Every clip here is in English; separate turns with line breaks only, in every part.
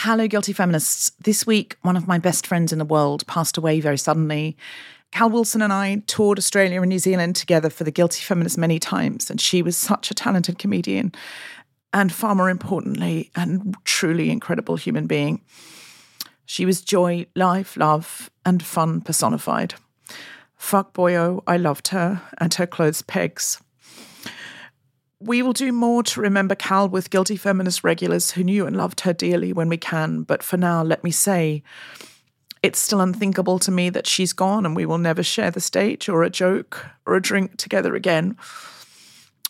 Hello, Guilty Feminists. This week, one of my best friends in the world passed away very suddenly. Cal Wilson and I toured Australia and New Zealand together for the Guilty Feminist many times, and she was such a talented comedian and, far more importantly, a truly incredible human being. She was joy, life, love, and fun personified. Fuck boyo, I loved her and her clothes pegs. We will do more to remember Cal with guilty feminist regulars who knew and loved her dearly when we can, but for now, let me say, it's still unthinkable to me that she's gone and we will never share the stage or a joke or a drink together again.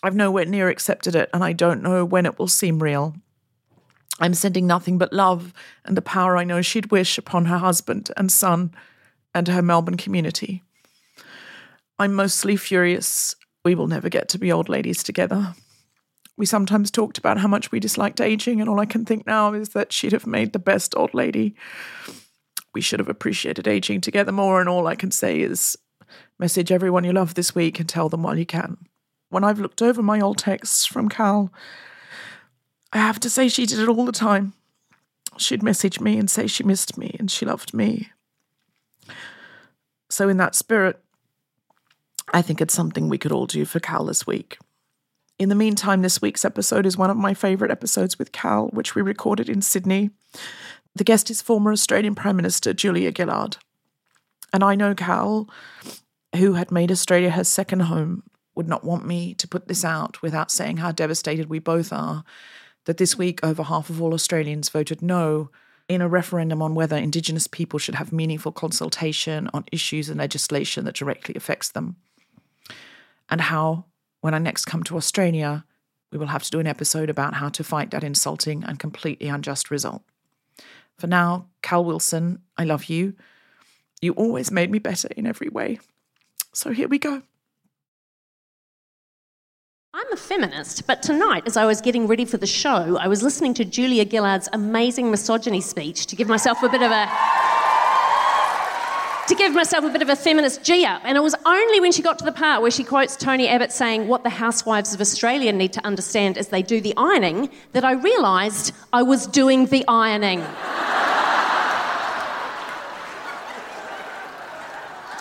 I've nowhere near accepted it, and I don't know when it will seem real. I'm sending nothing but love and the power I know she'd wish upon her husband and son and her Melbourne community. I'm mostly furious we will never get to be old ladies together. We sometimes talked about how much we disliked aging, and all I can think now is that she'd have made the best old lady. We should have appreciated aging together more, and all I can say is message everyone you love this week and tell them while you can. When I've looked over my old texts from Cal, I have to say she did it all the time. She'd message me and say she missed me and she loved me. So, in that spirit, I think it's something we could all do for Cal this week. In the meantime, this week's episode is one of my favourite episodes with Cal, which we recorded in Sydney. The guest is former Australian Prime Minister Julia Gillard. And I know Cal, who had made Australia her second home, would not want me to put this out without saying how devastated we both are that this week over half of all Australians voted no in a referendum on whether Indigenous people should have meaningful consultation on issues and legislation that directly affects them and how, when I next come to Australia, we will have to do an episode about how to fight that insulting and completely unjust result. For now, Cal Wilson, I love you. You always made me better in every way. So here we go.
I'm a feminist, but tonight, as I was getting ready for the show, I was listening to Julia Gillard's amazing misogyny speech to give myself a bit of a to give myself a bit of a feminist G up. And it was only when she got to the part where she quotes Tony Abbott saying what the housewives of Australia need to understand as they do the ironing that I realised I was doing the ironing.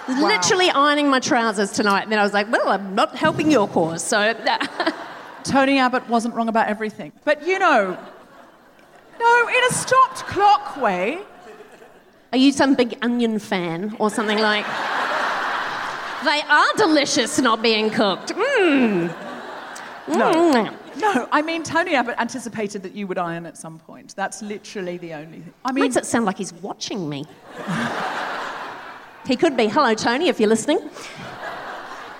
Wow. Literally ironing my trousers tonight. And then I was like, well, I'm not helping your cause. So.
Tony Abbott wasn't wrong about everything. But you know, no, in a stopped clock way,
are you some big onion fan or something like? they are delicious not being cooked. Mmm.
No. Mm. No, I mean, Tony Abbott anticipated that you would iron at some point. That's literally the only thing. I mean,
Makes it sound like he's watching me. he could be. Hello, Tony, if you're listening.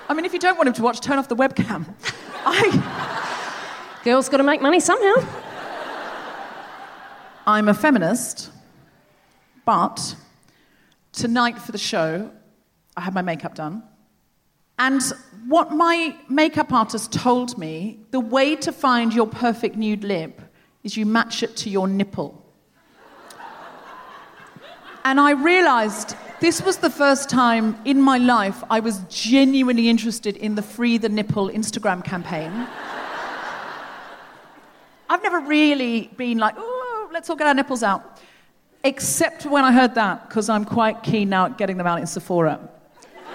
I mean, if you don't want him to watch, turn off the webcam.
I... Girls got to make money somehow.
I'm a feminist. But tonight for the show, I had my makeup done. And what my makeup artist told me, the way to find your perfect nude lip is you match it to your nipple. And I realized this was the first time in my life I was genuinely interested in the Free the Nipple Instagram campaign. I've never really been like, oh, let's all get our nipples out. Except when I heard that, because I'm quite keen now at getting them out in Sephora.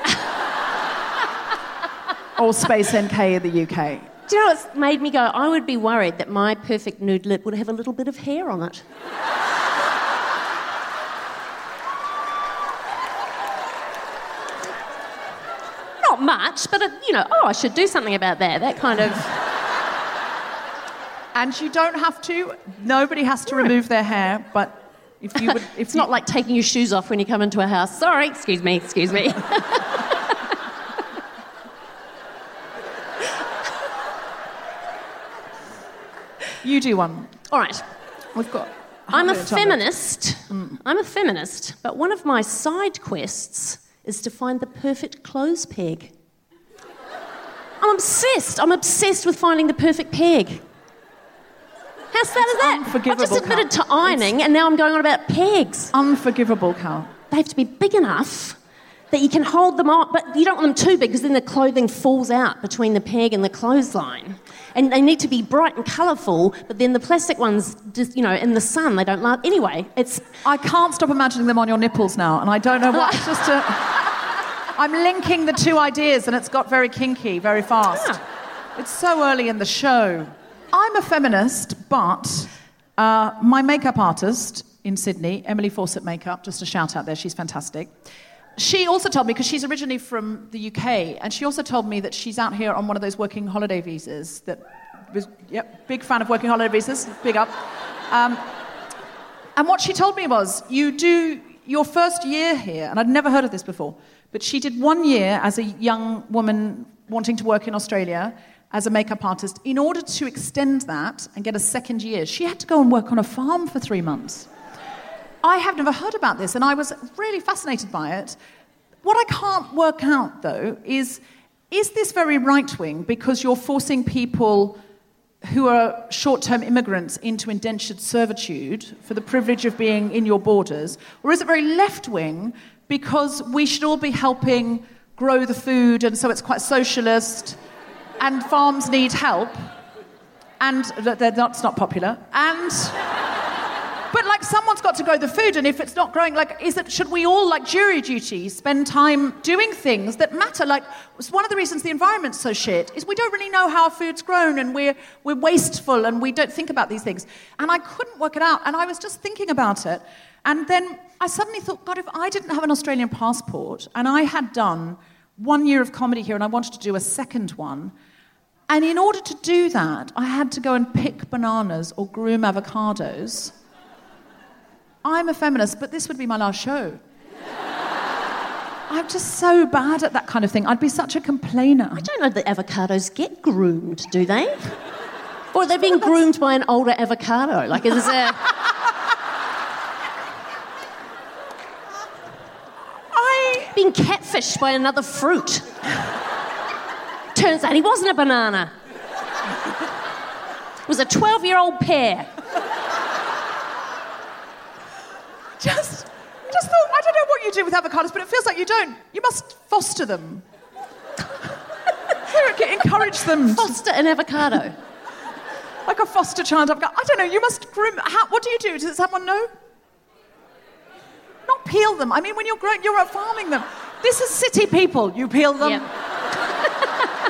or Space NK in the UK.
Do you know what's made me go? I would be worried that my perfect nude lip would have a little bit of hair on it. Not much, but, uh, you know, oh, I should do something about that. That kind of.
And you don't have to, nobody has to remove their hair, but if you would.
It's not like taking your shoes off when you come into a house. Sorry, excuse me, excuse me.
You do one.
All right.
We've got.
I'm a
minute time left.
feminist. Mm. I'm a feminist, but one of my side quests is to find the perfect clothes peg. I'm obsessed. I'm obsessed with finding the perfect peg. How sad is that? I've just admitted to ironing, and now I'm going on about pegs.
Unforgivable, Cal.
They have to be big enough that you can hold them on, but you don't want them too big because then the clothing falls out between the peg and the clothesline. And they need to be bright and colourful, but then the plastic ones, just you know, in the sun, they don't last. Anyway, it's
I can't stop imagining them on your nipples now, and I don't know what. It's just a. I'm linking the two ideas, and it's got very kinky very fast.
Yeah.
It's so early in the show. I'm a feminist, but uh, my makeup artist in Sydney, Emily Fawcett Makeup, just a shout out there, she's fantastic. She also told me, because she's originally from the UK, and she also told me that she's out here on one of those working holiday visas. That was, yep, big fan of working holiday visas, big up. Um, and what she told me was, you do your first year here, and I'd never heard of this before, but she did one year as a young woman wanting to work in Australia as a makeup artist. In order to extend that and get a second year, she had to go and work on a farm for three months. I have never heard about this, and I was really fascinated by it. What I can't work out, though, is is this very right wing because you're forcing people who are short term immigrants into indentured servitude for the privilege of being in your borders? Or is it very left wing because we should all be helping grow the food and so it's quite socialist and farms need help and th- they're not, it's not popular and. But like someone's got to grow the food, and if it's not growing, like is it should we all like jury duty spend time doing things that matter? Like one of the reasons the environment's so shit is we don't really know how our food's grown, and we're we're wasteful, and we don't think about these things. And I couldn't work it out, and I was just thinking about it, and then I suddenly thought, God, if I didn't have an Australian passport, and I had done one year of comedy here, and I wanted to do a second one. And in order to do that, I had to go and pick bananas or groom avocados. I'm a feminist, but this would be my last show. I'm just so bad at that kind of thing. I'd be such a complainer.
I don't know that avocados get groomed, do they? Or they're being groomed by an older avocado. Like, is there. A...
I...
being catfished by another fruit. Turns out he wasn't a banana. It was a 12 year old pear.
just, just thought, I don't know what you do with avocados, but it feels like you don't. You must foster them. Encourage them.
Foster an avocado.
like a foster child. avocado. I don't know, you must groom. How, what do you do? Does someone know? Not peel them. I mean, when you're growing, you're farming them. This is city people. You peel them.
Yep.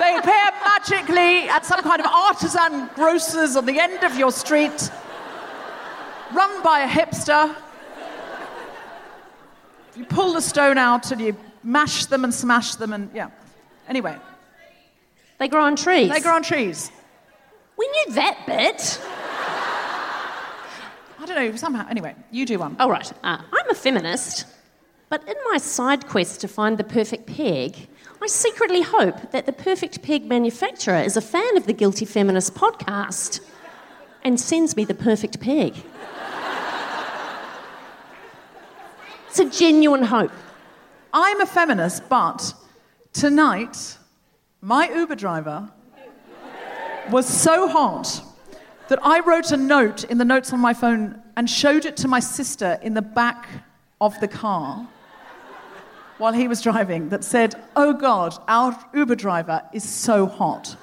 They appear magically at some kind of artisan grocers on the end of your street, run by a hipster. You pull the stone out and you mash them and smash them and yeah. Anyway,
They grow on trees.
they grow on trees.
We knew that bit.
I don't know, somehow. Anyway, you do one.
All right, uh, I'm a feminist, but in my side quest to find the perfect peg, I secretly hope that the perfect peg manufacturer is a fan of the Guilty Feminist podcast and sends me the perfect peg. It's a genuine hope.
I'm a feminist, but tonight, my Uber driver was so hot that I wrote a note in the notes on my phone and showed it to my sister in the back of the car while he was driving that said, Oh God, our Uber driver is so hot.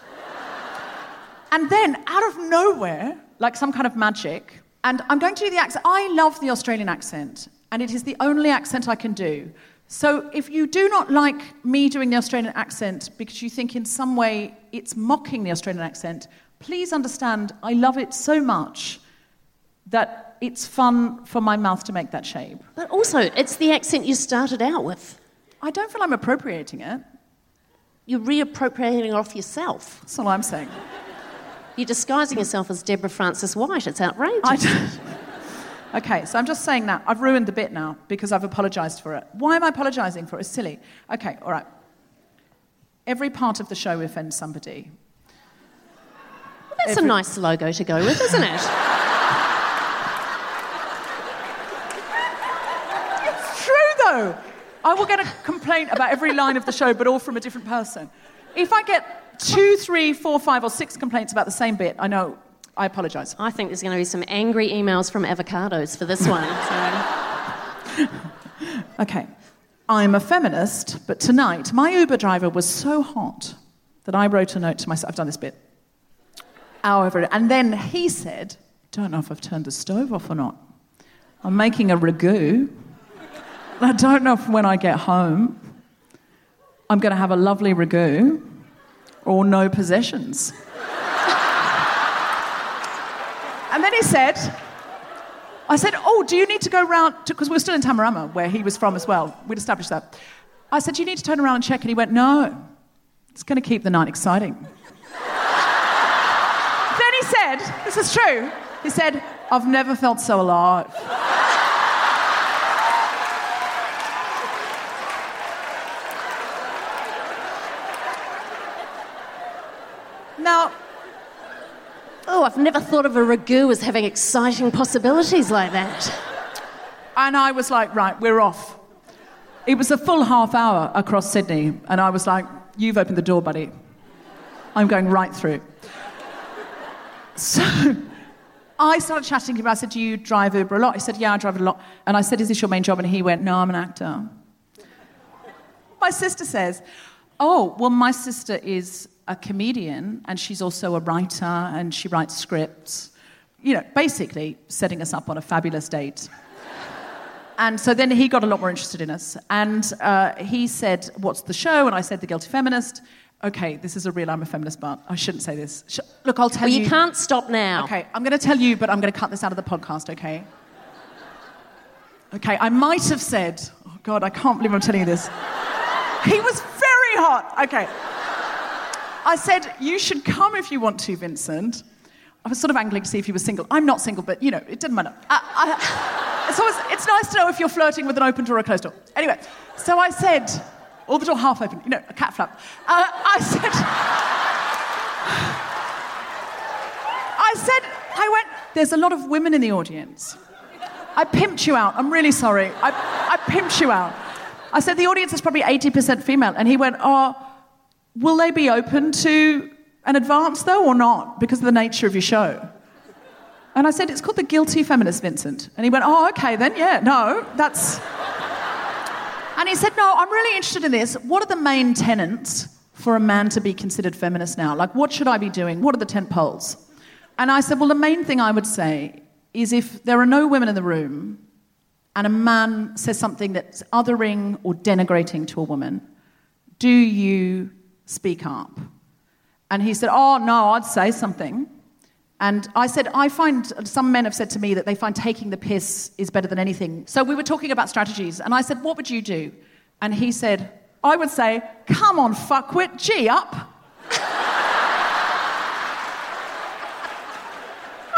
and then, out of nowhere, like some kind of magic, and I'm going to do the accent. I love the Australian accent, and it is the only accent I can do. So if you do not like me doing the Australian accent because you think in some way it's mocking the Australian accent, please understand I love it so much that it's fun for my mouth to make that shape.
But also, it's the accent you started out with.
I don't feel I'm appropriating it.
You're reappropriating it off yourself.
That's all I'm saying.
You're disguising yourself as Deborah Frances White. It's outrageous.
Okay, so I'm just saying that. I've ruined the bit now because I've apologised for it. Why am I apologising for it? It's silly. Okay, all right. Every part of the show offends somebody.
That's a nice logo to go with, isn't it?
It's true, though. I will get a complaint about every line of the show, but all from a different person. If I get two, three, four, five, or six complaints about the same bit, I know I apologise.
I think there's going to be some angry emails from avocados for this one. So.
Okay. I'm a feminist, but tonight my Uber driver was so hot that I wrote a note to myself. I've done this bit. However, and then he said, Don't know if I've turned the stove off or not. I'm making a ragu. I don't know if when I get home I'm going to have a lovely ragu or no possessions. and then he said, I said, Oh, do you need to go round? Because we're still in Tamarama, where he was from as well. We'd established that. I said, you need to turn around and check? And he went, No, it's going to keep the night exciting. then he said, This is true. He said, I've never felt so alive. Now,
Oh, I've never thought of a ragu as having exciting possibilities like that.
And I was like, right, we're off. It was a full half hour across Sydney, and I was like, you've opened the door, buddy. I'm going right through. So I started chatting to him. I said, Do you drive Uber a lot? He said, Yeah, I drive it a lot. And I said, Is this your main job? And he went, No, I'm an actor. My sister says, Oh, well, my sister is a comedian and she's also a writer and she writes scripts. You know, basically setting us up on a fabulous date. And so then he got a lot more interested in us. And uh, he said, What's the show? And I said, The Guilty Feminist. Okay, this is a real I'm a feminist, but I shouldn't say this. Sh- Look, I'll tell
Well,
you.
you can't stop now.
Okay, I'm going to tell you, but I'm going to cut this out of the podcast, okay? Okay, I might have said, oh God, I can't believe I'm telling you this. He was very hot. Okay. I said, you should come if you want to, Vincent. I was sort of angling to see if he was single. I'm not single, but you know, it doesn't matter. I, I, it's, it's nice to know if you're flirting with an open door or a closed door. Anyway, so I said, all the door half open, you know, a cat flap. Uh, I said, I said, I went, there's a lot of women in the audience. I pimped you out. I'm really sorry. I, I pimped you out. I said, the audience is probably 80% female. And he went, oh, will they be open to an advance though or not because of the nature of your show? And I said, it's called The Guilty Feminist, Vincent. And he went, oh, okay then, yeah, no, that's. And he said, no, I'm really interested in this. What are the main tenets for a man to be considered feminist now? Like, what should I be doing? What are the tent poles? And I said, well, the main thing I would say is if there are no women in the room and a man says something that's othering or denigrating to a woman, do you speak up? And he said, oh, no, I'd say something. And I said, I find some men have said to me that they find taking the piss is better than anything. So we were talking about strategies, and I said, What would you do? And he said, I would say, Come on, fuckwit, G up.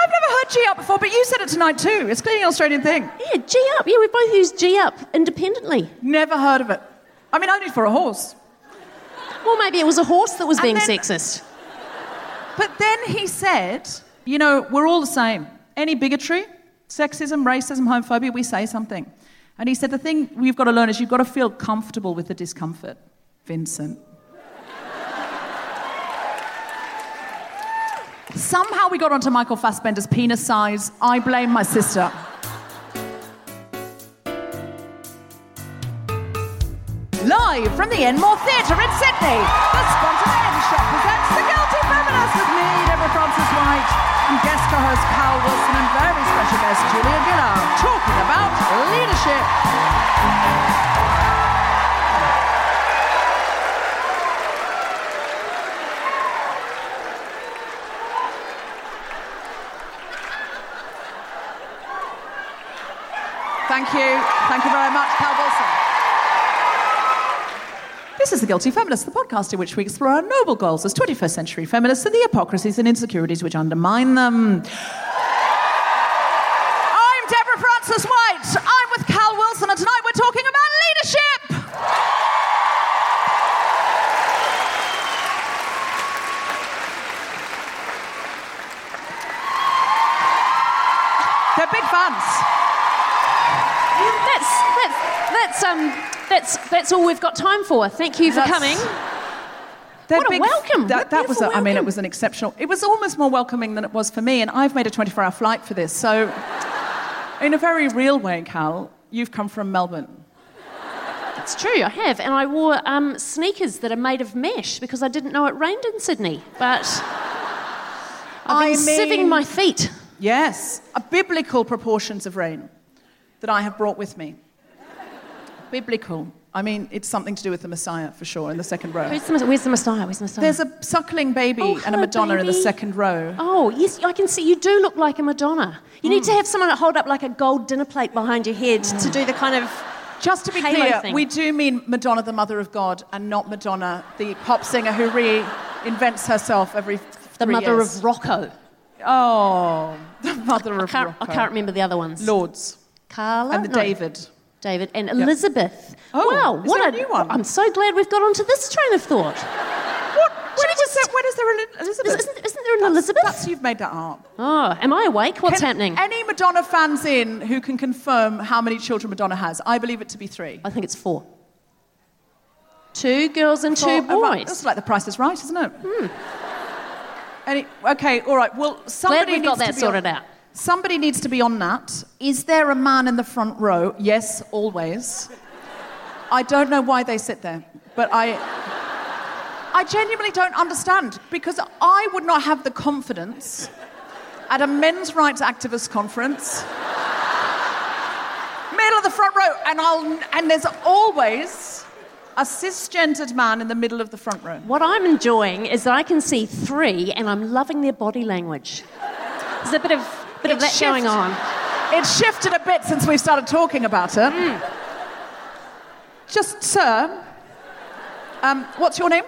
I've never heard G up before, but you said it tonight too. It's clearly an Australian thing.
Yeah, G up. Yeah, we both use G up independently.
Never heard of it. I mean, only for a horse.
Well, maybe it was a horse that was
And
being
then-
sexist.
But then he said, You know, we're all the same. Any bigotry, sexism, racism, homophobia, we say something. And he said, The thing we've got to learn is you've got to feel comfortable with the discomfort, Vincent. Somehow we got onto Michael Fassbender's penis size. I blame my sister. Live from the Enmore Theatre in Sydney, the Spontaneity Shop presents The Guilty Feminist with me, Deborah Frances White, and guest co-host Cal Wilson and very special guest Julia Gillard, talking about leadership. Thank you. Thank you very much, Cal Wilson. This is The Guilty Feminist, the podcast in which we explore our noble goals as 21st century feminists and the hypocrisies and insecurities which undermine them. I'm Deborah Frances White. I'm with Cal Wilson, and tonight we're talking about leadership. They're big fans.
That's, that's, that's, um, that's, that's all we've got time for. Thank you for
That's-
coming. What a
big-
welcome.
That,
What
that was, a,
beautiful
I mean, it was an exceptional. It was almost more welcoming than it was for me, and I've made a 24 hour flight for this. So, in a very real way, Cal, you've come from Melbourne.
It's true, I have. And I wore um, sneakers that are made of mesh because I didn't know it rained in Sydney. But I've been
I
sieving
mean-
my feet.
Yes, a biblical proportions of rain that I have brought with me. biblical. I mean, it's something to do with the Messiah for sure in the second row.
Who's the, where's the Messiah? Where's the Messiah?
There's a suckling baby
Oh,
and a Madonna in the second row.
Oh, yes, I can see you do look like a Madonna. You need to hmm. have someone hold up like a gold dinner plate behind your head to do the kind of.
Just to be clear,
thing.
we do mean Madonna, the mother of God, and not Madonna, the pop singer who reinvents herself every
The mother
years.
of Rocco.
Oh, the mother
I
of
can't, I can't remember the other ones.
Lourdes
Carla?
and the
No.
David.
David and Elizabeth.
Oh,
wow,
is
what a
new one?
I'm so glad we've got onto this train of thought.
What? When,
we just-
there, when is there an Elizabeth?
Isn't, isn't there an Elizabeth?
That's you've made that up.
Oh, am I awake? What's
Can
happening?
Any Madonna fans in who can confirm how many children Madonna has? I believe it to be three.
I think it's four. Two girls and two
Oh, oh, right.
boys.
That's like the price is right, isn't it? Hmm. Any, okay, all right. Well,
Glad
somebody
we've got that sorted
on,
out.
Somebody needs to be on that. Is there a man in the front row? Yes, always. I don't know why they sit there, but I. I genuinely don't understand because I would not have the confidence at a men's rights activist conference, middle of the front row, and I'll and there's always a cisgendered man in the middle of the front row.
What I'm enjoying is that I can see three and I'm loving their body language. There's a bit of, of
It's
going on.
It's shifted a bit since we started talking about it. Just, sir, um, what's your name?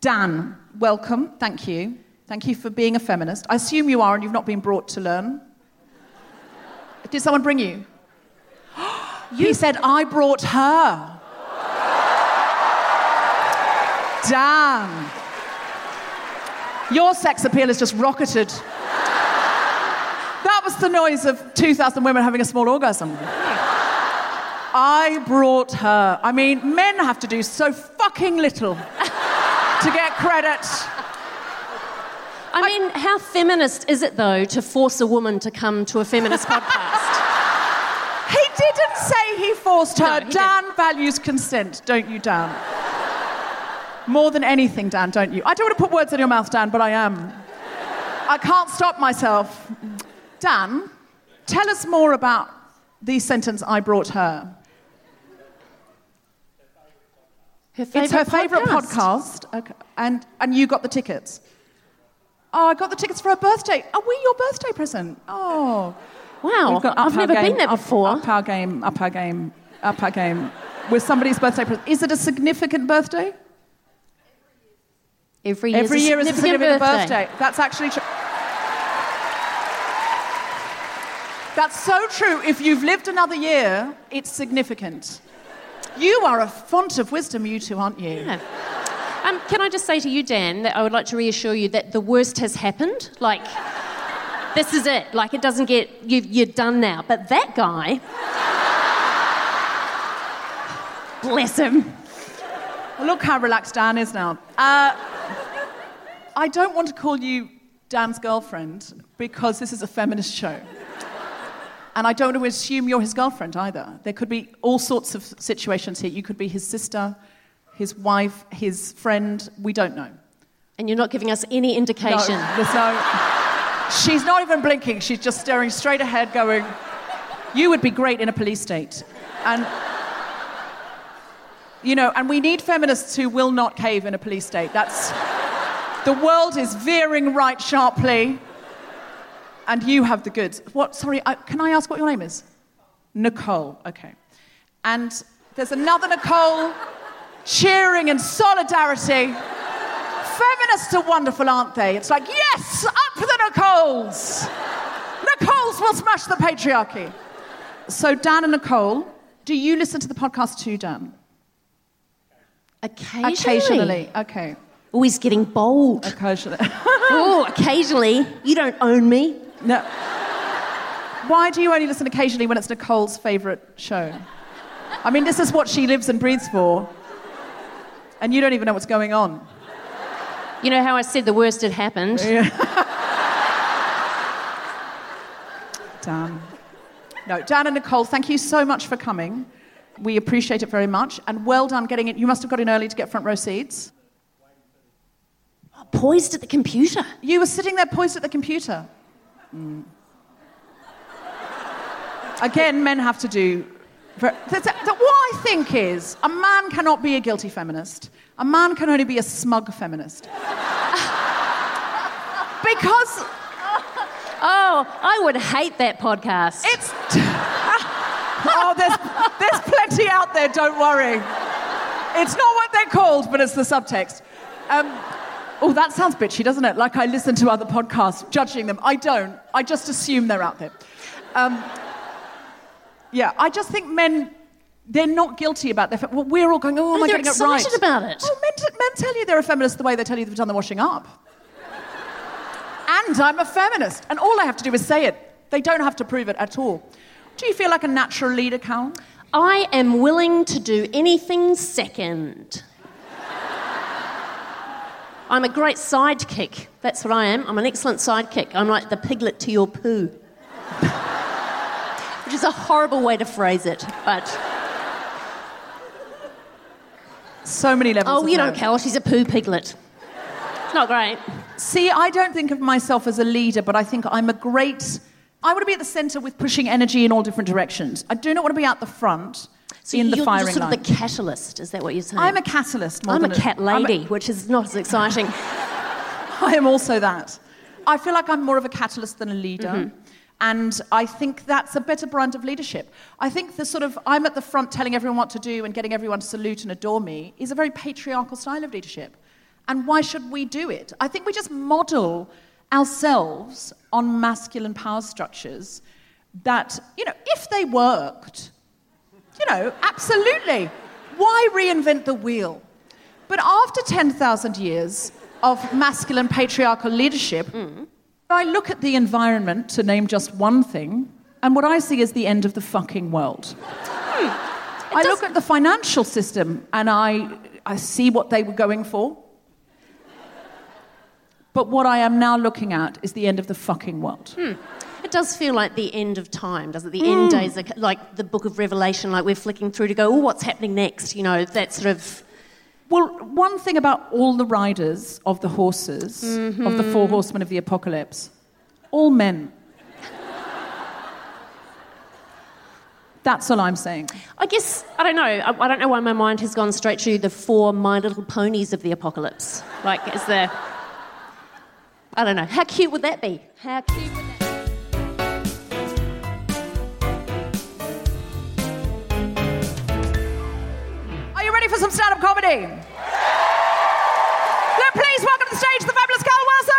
Dan. Welcome. Thank you. Thank you for being a feminist. I assume you are and you've not been brought to learn. Did someone bring you? He said, I brought her. Dan. Your sex appeal has just rocketed. That was the noise of 2,000 women having a small orgasm. I brought her. I mean, men have to do so fucking little to get credit.
I mean, how feminist is it though to force a woman to come to a feminist podcast?
He didn't say he forced her.
No, he
Dan values consent, don't you, Dan? More than anything, Dan, don't you? I don't want to put words in your mouth, Dan, but I am. I can't stop myself. Dan, tell us more about the sentence I brought her.
Her
It's her favourite podcast. Okay. And, and you got the tickets. Oh, I got the tickets for her birthday. Are we your birthday present? Oh.
Wow,
up
I've never
game,
been there before.
Up our game, up our game, up our game. With somebody's birthday present. Is it a significant birthday?
Every year,
Every
is a
year is a
significant
significant
birthday.
birthday. That's actually true. That's so true. If you've lived another year, it's significant. You are a font of wisdom, you two, aren't you?
Yeah. Um, can I just say to you, Dan, that I would like to reassure you that the worst has happened. Like, this is it. Like, it doesn't get you, you're done now. But that guy, bless him.
Look how relaxed Dan is now. Uh, I don't want to call you Dan's girlfriend because this is a feminist show. And I don't want to assume you're his girlfriend either. There could be all sorts of situations here. You could be his sister, his wife, his friend. We don't know.
And you're not giving us any indication.
No, there's no. She's not even blinking. She's just staring straight ahead, going, You would be great in a police state. And, you know, and we need feminists who will not cave in a police state. That's. The world is veering right sharply, and you have the goods. What? Sorry, I, can I ask what your name is? Nicole. Okay. And there's another Nicole cheering in solidarity. Feminists are wonderful, aren't they? It's like, yes, up the Nicoles. Nicoles will smash the patriarchy. So, Dan and Nicole, do you listen to the podcast too, Dan?
Occasionally.
Occasionally. Okay.
Always getting bold.
Occasionally.
oh, occasionally. You don't own me.
No. Why do you only listen occasionally when it's Nicole's favourite show? I mean, this is what she lives and breathes for, and you don't even know what's going on.
You know how I said the worst had happened? Yeah.
Dan. No, Dan and Nicole, thank you so much for coming. We appreciate it very much, and well done getting it. You must have got in early to get front row seats.
Oh, poised at the computer.
You were sitting there poised at the computer. Mm. Again, men have to do. ver- That's- that- What I think is, a man cannot be a guilty feminist. A man can only be a smug feminist. because
Oh, I would hate that podcast.
it's. oh, there's, there's plenty out there, don't worry. It's not what they're called, but it's the subtext. Um, oh, that sounds bitchy, doesn't it? Like I listen to other podcasts judging them. I don't. I just assume they're out there. Um, yeah, I just think men, they're not guilty about their. Fe- well, we're all going, oh, am I
they're
getting it right?
excited about it.
Oh, men, t- men tell you they're a feminist the way they tell you they've done the washing up. and I'm a feminist. And all I have to do is say it. They don't have to prove it at all. Do you feel like a natural leader, Cal?
I am willing to do anything second. I'm a great sidekick. That's what I am. I'm an excellent sidekick. I'm like the piglet to your poo. Which is a horrible way to phrase it, but.
So many levels.
Oh, you don't care. She's a poo piglet. It's not great.
See, I don't think of myself as a leader, but I think I'm a great. I want to be at the centre with pushing energy in all different directions. I do not want to be out the front
So
in the
you're,
firing
you're sort
line.
of the catalyst, is that what you're saying?
I'm a catalyst. More
I'm a cat
I'm a-
lady, which is not as exciting.
I am also that. I feel like I'm more of a catalyst than a leader.
Mm-hmm.
And I think that's a better brand of leadership. I think the sort of I'm at the front telling everyone what to do and getting everyone to salute and adore me is a very patriarchal style of leadership. And why should we do it? I think we just model ourselves on masculine power structures that, you know, if they worked, you know, absolutely. Why reinvent the wheel? But after 10,000 years of masculine patriarchal leadership, I look at the environment, to name just one thing, and what I see is the end of the fucking world. Hmm. I look at the financial system and I, I see what they were going for. But what I am now looking at is the end of the fucking world. Hmm.
It does feel like the end of time, doesn't it? The end hmm. days are like the book of Revelation, like we're flicking through to go, oh, what's happening next? You know, that sort of.
Well, one thing about all the riders of the horses, of the four mm-hmm. horsemen of the apocalypse, all men. That's all I'm saying.
I guess, I don't know. I, I don't know why my mind has gone straight to the four My Little Ponies of the apocalypse. Like, is there. I don't know. How cute would that be? How cute would that be?
Are you ready for some stand up comedy? Then please welcome to the stage the fabulous Cal Wilson!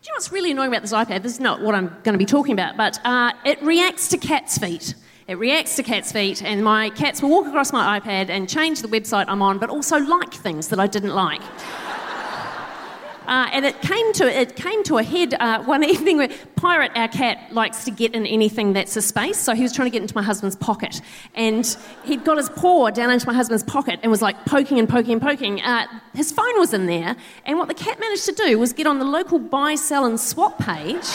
Do you know what's really annoying about this iPad? This is not what I'm going to be talking about, but uh, it reacts to cat's feet. It reacts to cat's feet, and my cats will walk across my iPad and change the website I'm on, but also like things that I didn't like. Uh, and it came to it came to a head uh, one evening where Pirate, our cat, likes to get in anything that's a space. So he was trying to get into my husband's pocket, and he'd got his paw down into my husband's pocket and was like poking and poking and poking. Uh, his phone was in there, and what the cat managed to do was get on the local buy, sell, and swap page,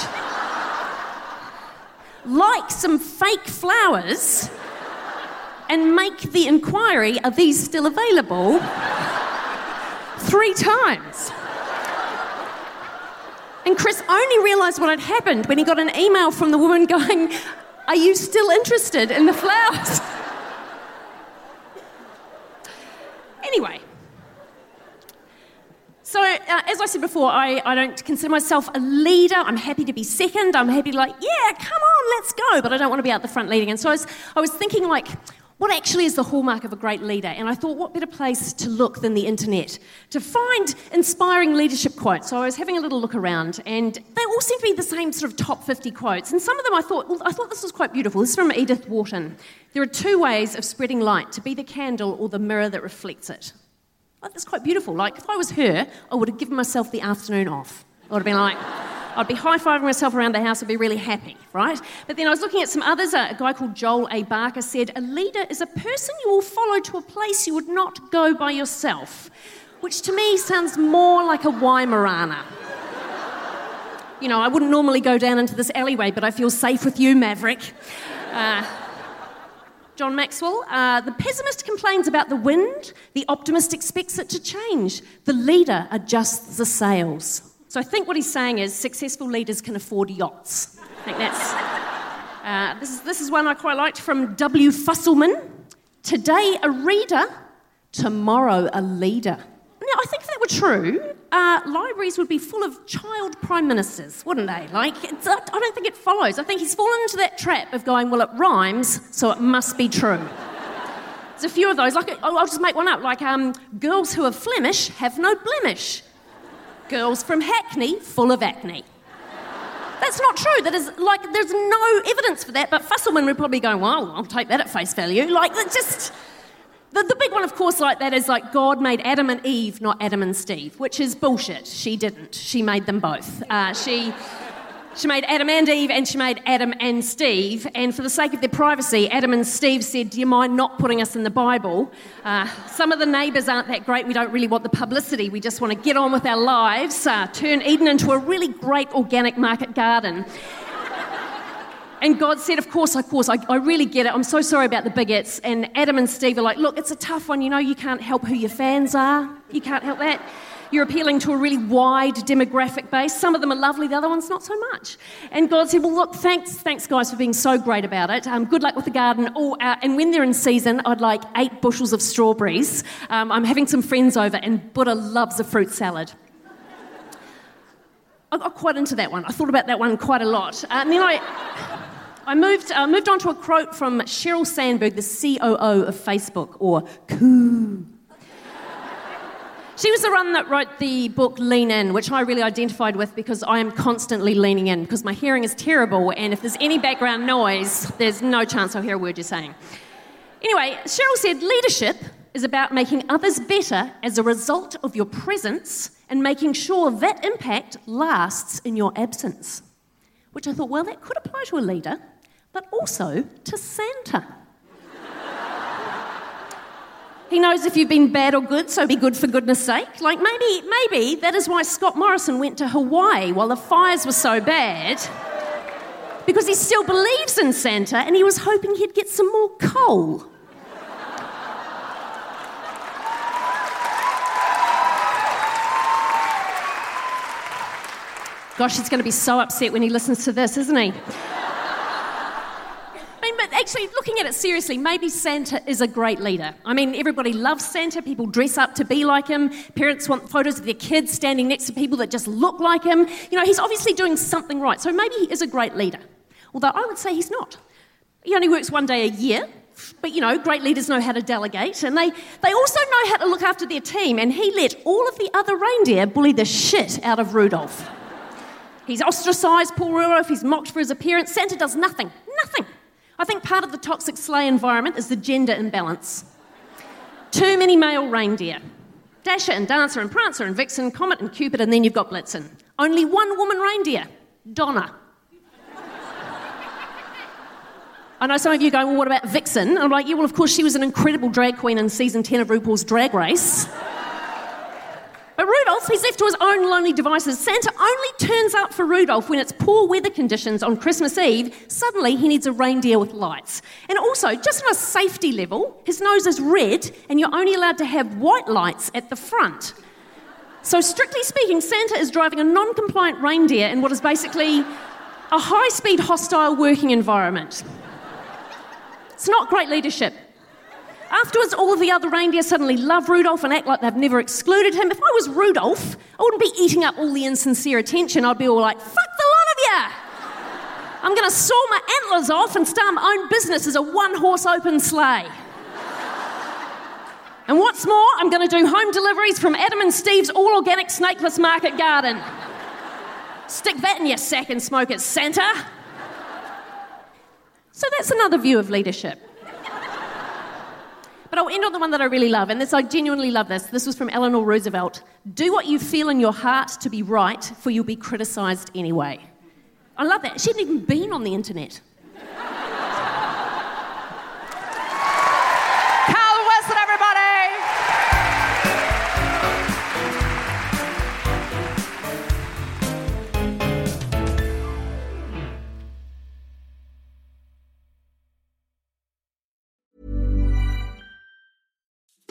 like some fake flowers and make the inquiry are these still available three times. And Chris only realised what had happened when he got an email from the woman going, Are you still interested in the flowers? anyway, so, uh, as I said before, I, I don't consider myself a leader. I'm happy to be second. I'm happy to, like, yeah, come on, let's go. But I don't want to be out the front leading. And so I was, I was thinking, like, what actually is the hallmark of a great leader? And I thought, what better place to look than the internet to find inspiring leadership quotes? So I was having a little look around, and they all seem to be the same sort of top 50 quotes. And some of them I thought, well, I thought this was quite beautiful. This is from Edith Wharton. There are two ways of spreading light to be the candle or the mirror that reflects it. Oh, that's quite beautiful. Like, if I was her, I would have given myself the afternoon off. I would have been like, I'd be high fiving myself around the house, I'd be really happy, right? But then I was looking at some others. A guy called Joel A. Barker said, A leader is a person you will follow to a place you would not go by yourself, which to me sounds more like a Weimaraner. You know, I wouldn't normally go down into this alleyway, but I feel safe with you, Maverick. Uh, John Maxwell, uh, the pessimist complains about the wind, the optimist expects it to change. The leader adjusts the sails. So I think what he's saying is successful leaders can afford yachts. I think that's. Uh, this, is, this is one I quite liked from W. Fusselman. Today a reader, tomorrow a leader. Now, I think if that were true, uh, libraries would be full of child prime ministers, wouldn't they? Like, I don't think it follows. I think he's fallen into that trap of going, well, it rhymes, so it must be true. There's a few of those. Like, I'll just make one up. Like, um, girls who are Flemish have no blemish. Girls from Hackney, full of acne. That's not true. That is like there's no evidence for that. But Fusselman would probably go, "Well, I'll take that at face value." Like that just. The, the big one, of course, like that is like God made Adam and Eve, not Adam and Steve, which is bullshit. She didn't. She made them both. Uh, she she made Adam and Eve, and she made Adam and Steve. And for the sake of their privacy, Adam and Steve said, Do you mind not putting us in the Bible? Uh, some of the neighbours aren't that great. We don't really want the publicity. We just want to get on with our lives, uh, turn Eden into a really great organic market garden. And God said, Of course, of course, I, I, really get it. I'm so sorry about the bigots. And Adam and Steve are like, Look, it's a tough one. You know, you can't help who your fans are. You can't help that. You're appealing to a really wide demographic base. Some of them are lovely, the other ones not so much. And God said, Well, look, thanks, thanks, guys, for being so great about it. Um, good luck with the garden. Oh, uh, and when they're in season, I'd like eight bushels of strawberries. Um, I'm having some friends over, and Buddha loves a fruit salad. I got quite into that one. I thought about that one quite a lot. Uh, and then I. I moved, uh, moved on to a quote from Sheryl Sandberg, the COO of Facebook, or Coo. She was the one that wrote the book Lean In, which I really identified with because I am constantly leaning in because my hearing is terrible, and if there's any background noise, there's no chance I'll hear a word you're saying. Anyway, Sheryl said leadership is about making others better as a result of your presence and making sure that impact lasts in your absence. Which I thought, well, that could apply to a leader, but also to Santa. He knows if you've been bad or good, so be good for goodness sake. Like maybe, maybe that is why Scott Morrison went to Hawaii while the fires were so bad. Because he still believes in Santa and he was hoping he'd get some more coal. Gosh, he's going to be so upset when he listens to this, isn't he? Actually, looking at it seriously, maybe Santa is a great leader. I mean, everybody loves Santa. People dress up to be like him. Parents want photos of their kids standing next to people that just look like him. You know, he's obviously doing something right. So maybe he is a great leader. Although I would say he's not. He only works one day a year. But you know, great leaders know how to delegate, and they, they also know how to look after their team. And he let all of the other reindeer bully the shit out of Rudolph. He's ostracised poor Rudolph, he's mocked for his appearance. Santa does nothing, nothing. I think part of the toxic sleigh environment is the gender imbalance. Too many male reindeer. Dasher and Dancer and Prancer and Vixen, Comet and Cupid, and then you've got Blitzen. Only one woman reindeer, Donna. I know some of you going, well, what about Vixen? I'm like, yeah, well, of course, she was an incredible drag queen in season 10 of RuPaul's Drag Race. But Rudolph, he's left to his own lonely devices. Santa only turns up for Rudolph when it's poor weather conditions on Christmas Eve. Suddenly, he needs a reindeer with lights. And also, just on a safety level, his nose is red, and you're only allowed to have white lights at the front. So, strictly speaking, Santa is driving a non compliant reindeer in what is basically a high speed, hostile working environment. It's not great leadership. Afterwards, all of the other reindeer suddenly love Rudolph and act like they've never excluded him. If I was Rudolph, I wouldn't be eating up all the insincere attention. I'd be all like, fuck the lot of you! I'm going to saw my antlers off and start my own business as a one horse open sleigh. And what's more, I'm going to do home deliveries from Adam and Steve's all organic snakeless market garden. Stick that in your sack and smoke it, Santa. So that's another view of leadership. But I'll end on the one that I really love, and this I genuinely love this. This was from Eleanor Roosevelt. Do what you feel in your heart to be right, for you'll be criticised anyway. I love that. She hadn't even been on the internet.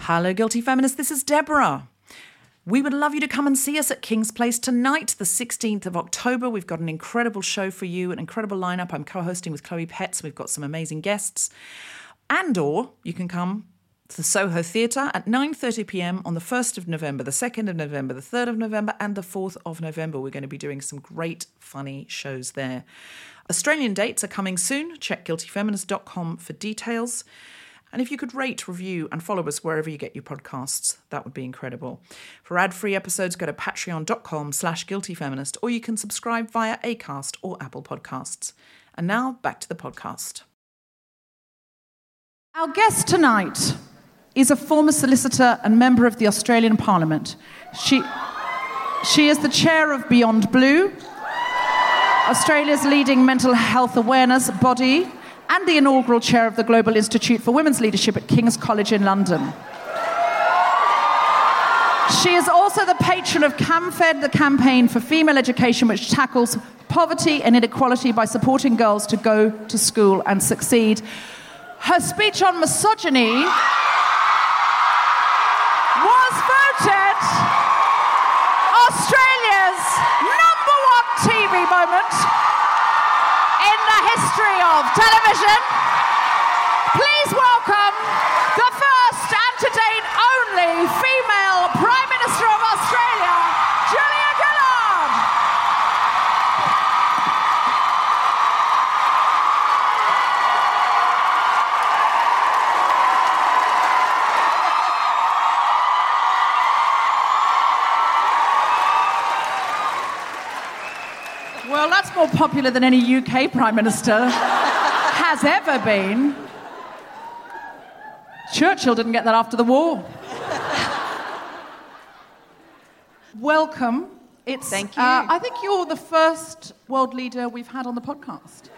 Hello, Guilty Feminists. This is Deborah. We would love you to come and see us at King's Place tonight, the 16th of October. We've got an incredible show for you, an incredible lineup. I'm co-hosting with Chloe Petts. We've got some amazing guests. And or you can come to the Soho Theatre at 9:30 p.m. on the 1st of November, the 2nd of November, the 3rd of November, and the 4th of November. We're going to be doing some great, funny shows there. Australian dates are coming soon. Check guiltyfeminist.com for details. And if you could rate, review, and follow us wherever you get your podcasts, that would be incredible. For ad-free episodes, go to patreon.com slash guiltyfeminist, or you can subscribe via Acast or Apple Podcasts. And now, back to the podcast.
Our guest tonight is a former solicitor and member of the Australian Parliament. She, she is the chair of Beyond Blue, Australia's leading mental health awareness body, and the inaugural chair of the Global Institute for Women's Leadership at King's College in London. She is also the patron of CamFed, the campaign for female education, which tackles poverty and inequality by supporting girls to go to school and succeed. Her speech on misogyny was voted Australia's number one TV moment of television. Please welcome the first and to date only female Prime Minister of Australia, Julia Gillard. Well, that's more popular than any UK Prime Minister has ever been. Churchill didn't get that after the war. Welcome. It's,
Thank you.
Uh, I think you're the first world leader we've had on the podcast.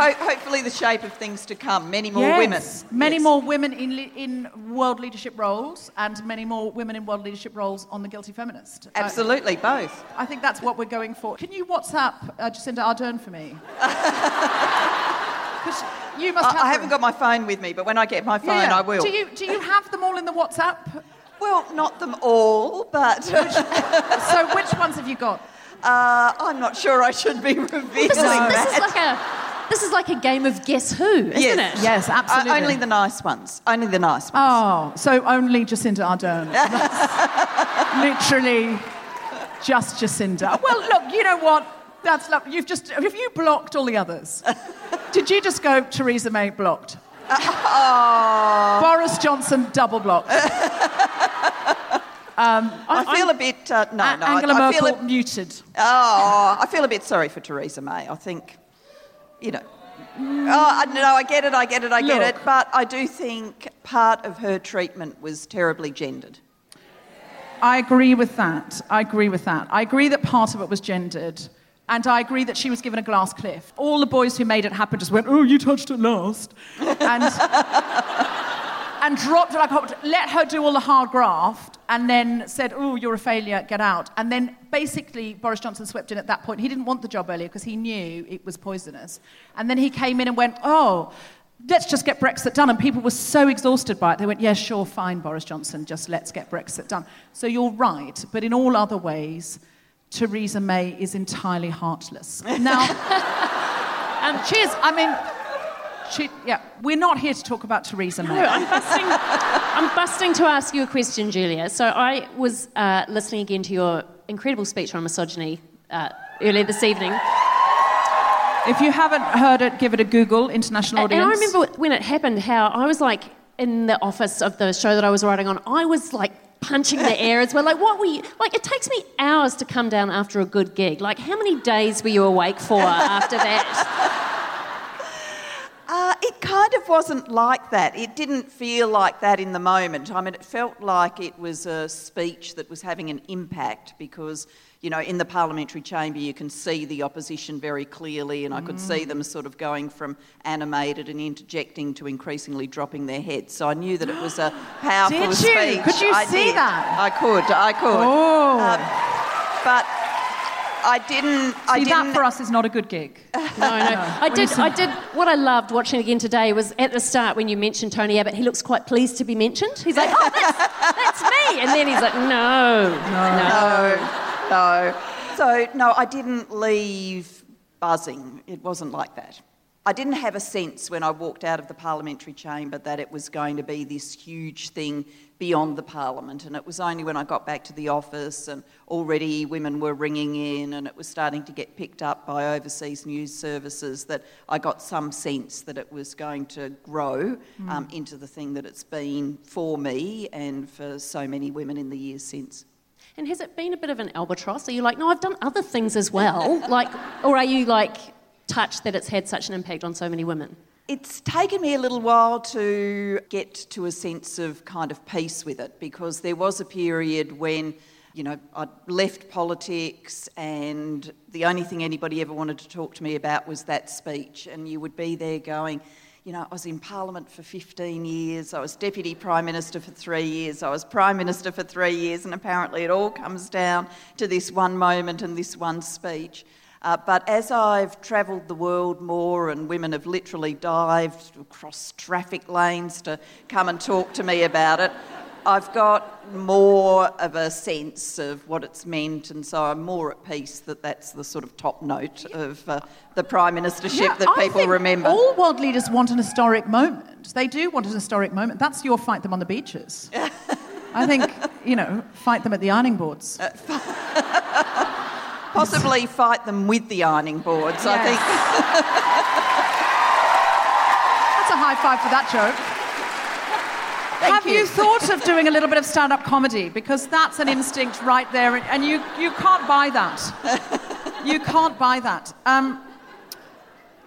Ho- hopefully, the shape of things to come. Many more
Yes.
women.
Many
Yes.
more women in, le- in world leadership roles, and many more women in world leadership roles on The Guilty Feminist. I-
Absolutely, both.
I think that's what we're going for. Can you WhatsApp uh, Jacinda Ardern for me? you must have
I, I haven't got my phone with me, but when I get my phone,
Yeah, yeah.
I will.
Do you, do you have them all in the WhatsApp?
Well, not them all, but
So which ones have you got?
uh, I'm not sure I should be revealing
This is, this
that.
is like a this is like a game of guess who, isn't
Yes.
it?
Yes,
Uh,
absolutely.
only the nice ones. Only the nice ones.
Oh, so only Jacinda Ardern. Literally just Jacinda. Well, look, you know what? That's lovely. You've just have you blocked all the others? Did you just go Theresa May blocked? Oh. Boris Johnson double blocked.
I feel a bit. Uh, no,
A-
no.
Angela
I, I feel
Merkel
a,
muted.
oh, I feel a bit sorry for Theresa May. I think, you know. Oh, I, no, I get it, I get it, I get
Look.
it. But I do think part of her treatment was terribly gendered.
I agree with that. I agree with that. I agree that part of it was gendered. And I agree that she was given a glass cliff. All the boys who made it happen just went, oh, you touched it last. And, and dropped it like hot. Let her do all the hard graft and then said, oh, you're a failure, get out. And then basically Boris Johnson swept in at that point. He didn't want the job earlier because he knew it was poisonous. And then he came in and went, oh, let's just get Brexit done. And people were so exhausted by it, they went, yeah, sure, fine, Boris Johnson, just let's get Brexit done. So you're right, but in all other ways, Theresa May is entirely heartless. Now, and she is, I mean, she, yeah, we're not here to talk about Theresa May.
No, I'm busting. I'm busting to ask you a question, Julia. So I was uh, listening again to your incredible speech on misogyny uh, earlier this evening,
If you haven't heard it, give it a Google, international audience. and.
I remember when it happened how I was like in the office of the show that I was writing on. I was like punching the air as well. Like, what were you? Like, it takes me hours to come down after a good gig. Like, how many days were you awake for after that?
Uh, it kind of wasn't like that. It didn't feel like that in the moment. I mean, it felt like it was a speech that was having an impact because, you know, in the parliamentary chamber you can see the opposition very clearly, and I could see them sort of going from animated and interjecting to increasingly dropping their heads. So I knew that it was a powerful
Did you?
speech.
Could you
I
see
did.
that?
I could. I could.
Oh.
Um, but I didn't. I didn't.
that for us is not a good gig.
No, no. I did. I did. What I loved watching again today was at the start when you mentioned Tony Abbott. He looks quite pleased to be mentioned. He's like, "Oh, that's, that's me," and then he's like, "No, no,
No, no. So, no, I didn't leave buzzing. It wasn't like that. I didn't have a sense when I walked out of the parliamentary chamber that it was going to be this huge thing beyond the parliament. And it was only when I got back to the office and already women were ringing in and it was starting to get picked up by overseas news services that I got some sense that it was going to grow um, into the thing that it's been for me and for so many women in the years since.
And has it been a bit of an albatross? Are you like, no, I've done other things as well? Like, or are you like touched that it's had such an impact on so many women?
It's taken me a little while to get to a sense of kind of peace with it because there was a period when, you know, I'd left politics and the only thing anybody ever wanted to talk to me about was that speech. And you would be there going, you know, I was in Parliament for 15 years, I was Deputy Prime Minister for three years, I was Prime Minister for three years, and apparently it all comes down to this one moment and this one speech. Uh, but as I've travelled the world more and women have literally dived across traffic lanes to come and talk to me about it, I've got more of a sense of what it's meant, and so I'm more at peace that that's the sort of top note of uh, the Prime Ministership
Yeah,
that
I
people remember.
All world leaders want an historic moment. They do want an historic moment. That's your fight them on the beaches. I think, you know, fight them at the ironing boards.
Possibly fight them with the ironing boards, I think.
That's a high five for that joke.
Thank
Have you.
you.
thought of doing a little bit of stand-up comedy? Because that's an instinct right there, and- and you, you can't buy that. You can't buy that. Um,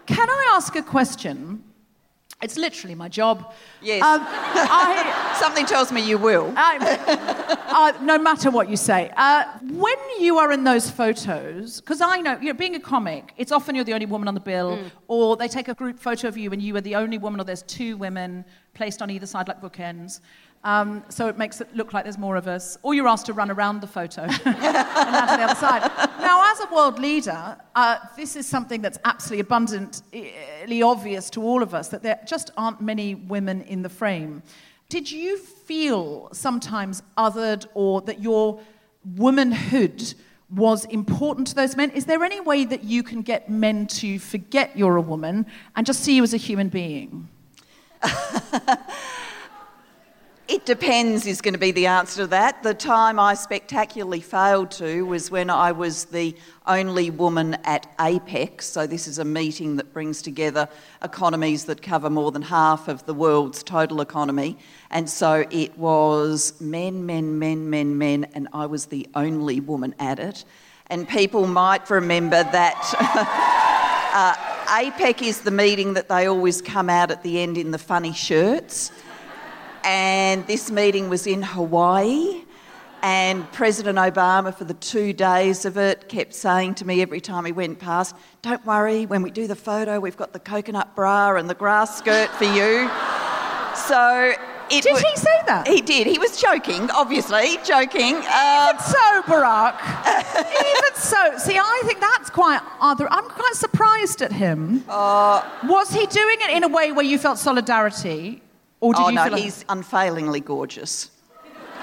can I ask a question? It's literally my job.
Yes.
Um, I,
Something tells me you will.
I, uh, no matter what you say, uh, when you are in those photos, because I know, you know, being a comic, it's often you're the only woman on the bill, or they take a group photo of you and you are the only woman, or there's two women placed on either side like bookends. Um, so it makes it look like there's more of us, or you're asked to run around the photo and out to the other side. Now, as a world leader, uh, this is something that's absolutely abundantly obvious to all of us that there just aren't many women in the frame. Did you feel sometimes othered or that your womanhood was important to those men. Is there any way that you can get men to forget you're a woman and just see you as a human being?
It depends, is going to be the answer to that. The time I spectacularly failed to was when I was the only woman at APEC. So, this is a meeting that brings together economies that cover more than half of the world's total economy. And so it was men, men, men, men, men, and I was the only woman at it. And people might remember that uh, APEC is the meeting that they always come out at the end in the funny shirts and this meeting was in Hawaii. And President Obama, for the two days of it, kept saying to me every time he went past, Don't worry, when we do the photo, we've got the coconut bra and the grass skirt for you. So
it did he say that?
He did. He was joking, obviously, joking.
Um, Even so, Barack. Even so. See, I think that's quite other. I'm quite surprised at him. Uh, was he doing it in a way where you felt solidarity?
Or did oh, you no, feel he's like... unfailingly gorgeous.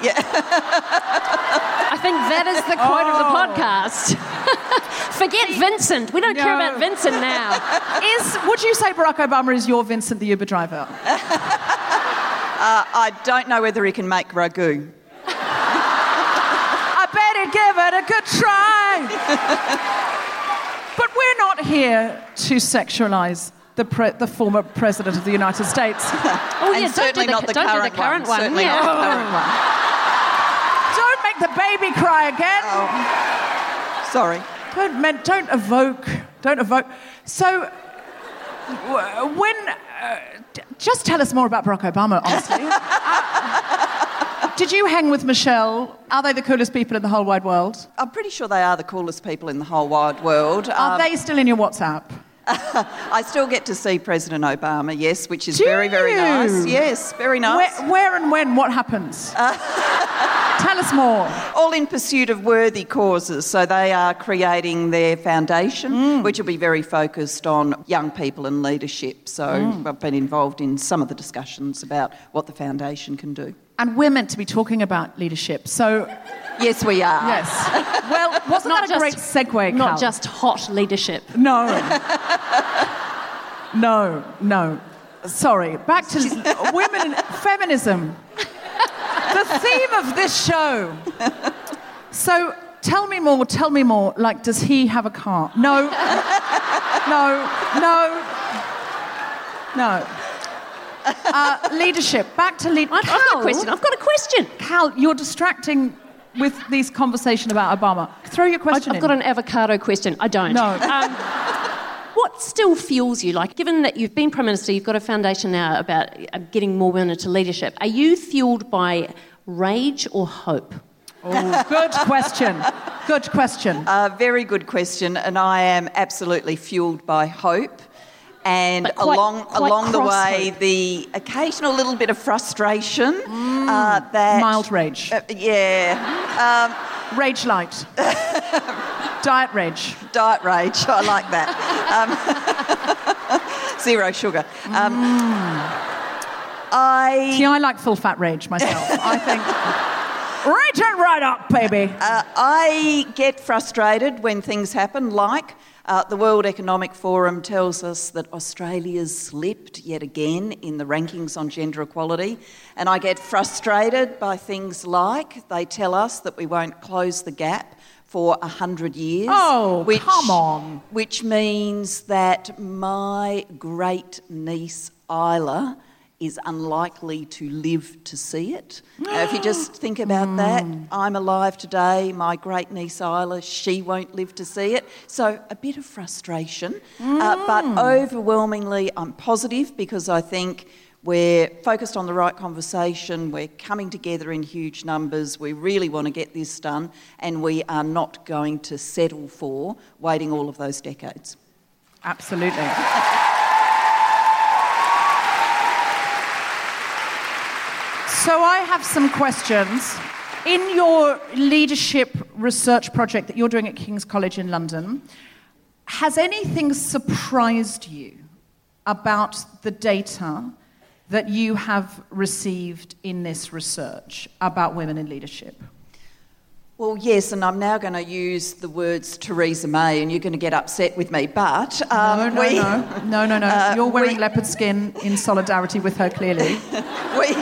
Yeah.
I think that is the quote oh. of the oh. podcast. Forget Vincent. We don't no. care about Vincent now.
Is would you say Barack Obama is your Vincent the Uber driver? uh,
I don't know whether he can make ragu.
I better give it a good try. but we're not here to sexualize the, pre- the former president of the United States.
oh, yeah, don't do the, not the current, the current one. one. Certainly yeah. not the current one.
Don't make the baby cry again.
Oh. Sorry.
Don't, don't evoke. Don't evoke. So, when. Uh, just tell us more about Barack Obama, honestly. uh, did you hang with Michelle? Are they the coolest people in the whole wide world?
I'm pretty sure they are the coolest people in the whole wide world.
Are um, they still in your WhatsApp?
I still get to see President Obama, yes, which is Do very, very nice. Yes, very nice.
Where, where and when? What happens? Uh, Tell us more.
All in pursuit of worthy causes. So they are creating their foundation, mm. which will be very focused on young people and leadership. So mm. I've been involved in some of the discussions about what the foundation can do.
And we're meant to be talking about leadership. So
Yes, we are.
Yes. Well, wasn't not that a just, great segue?
Not just hot leadership.
No. no, no. Sorry. Back to women and feminism. The theme of this show. So tell me more, tell me more. Like, does he have a car? No. no, no, no. Uh, leadership. Back to leadership.
I've got a question. I've got a question.
Cal, you're distracting with this conversation about Obama. Throw your question
I've, I've got an avocado question. I don't.
No. Um,
what still fuels you? Like, given that you've been Prime Minister, you've got a foundation now about uh, getting more women into leadership. Are you fueled by rage or hope?
Oh, good question. Good question.
Uh, very good question. And I am absolutely fueled by hope and quite, along quite along the way, the occasional little bit of frustration. Mm, uh, that
mild rage.
Uh, yeah.
Um, rage light. Diet rage.
Diet rage. I like that. Um, zero sugar. Um, mm. I
see. I like full fat rage myself. I think. Rage it right up, baby.
Uh, I get frustrated when things happen, like uh, the World Economic Forum tells us that Australia's slipped yet again in the rankings on gender equality, and I get frustrated by things like they tell us that we won't close the gap for 100 years.
Oh, which, come on.
Which means that my great niece Isla is unlikely to live to see it. Now, if you just think about mm. that, I'm alive today, my great niece Isla, she won't live to see it. So, a bit of frustration, mm. uh, but mm. overwhelmingly, I'm positive because I think we're focused on the right conversation, we're coming together in huge numbers, we really want to get this done, and we are not going to settle for waiting all of those decades.
Absolutely. So I have some questions. In your leadership research project that you're doing at King's College in London, has anything surprised you about the data that you have received in this research about women in leadership?
Well, yes, and I'm now going to use the words Theresa May, and you're going to get upset with me, but. Um,
no, no,
we,
no, no, no, no.
Uh,
You're wearing
we-
leopard skin in solidarity with her, clearly.
we,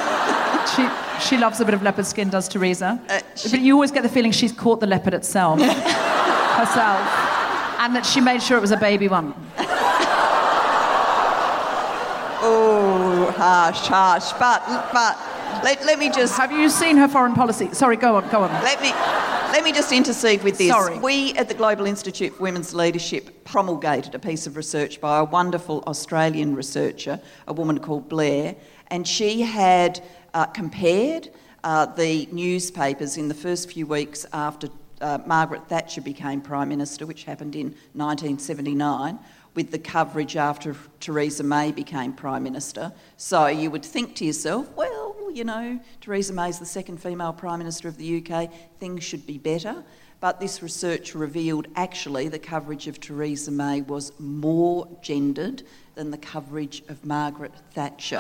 She, she loves a bit of leopard skin, does Theresa.
Uh,
but you always get the feeling she's caught the leopard itself, herself, and that she made sure it was a baby one.
oh, harsh, harsh. But, but let, let me just
Have you seen her foreign policy? Sorry, go on, go on.
Let me, let me just intercede with this.
Sorry.
We at the Global Institute for Women's Leadership promulgated a piece of research by a wonderful Australian researcher, a woman called Blair, and she had uh, compared uh, the newspapers in the first few weeks after uh, Margaret Thatcher became Prime Minister, which happened in 1979, with the coverage after Theresa May became Prime Minister. So you would think to yourself, well, you know, Theresa May's the second female Prime Minister of the UK, things should be better. But this research revealed actually the coverage of Theresa May was more gendered than the coverage of Margaret Thatcher.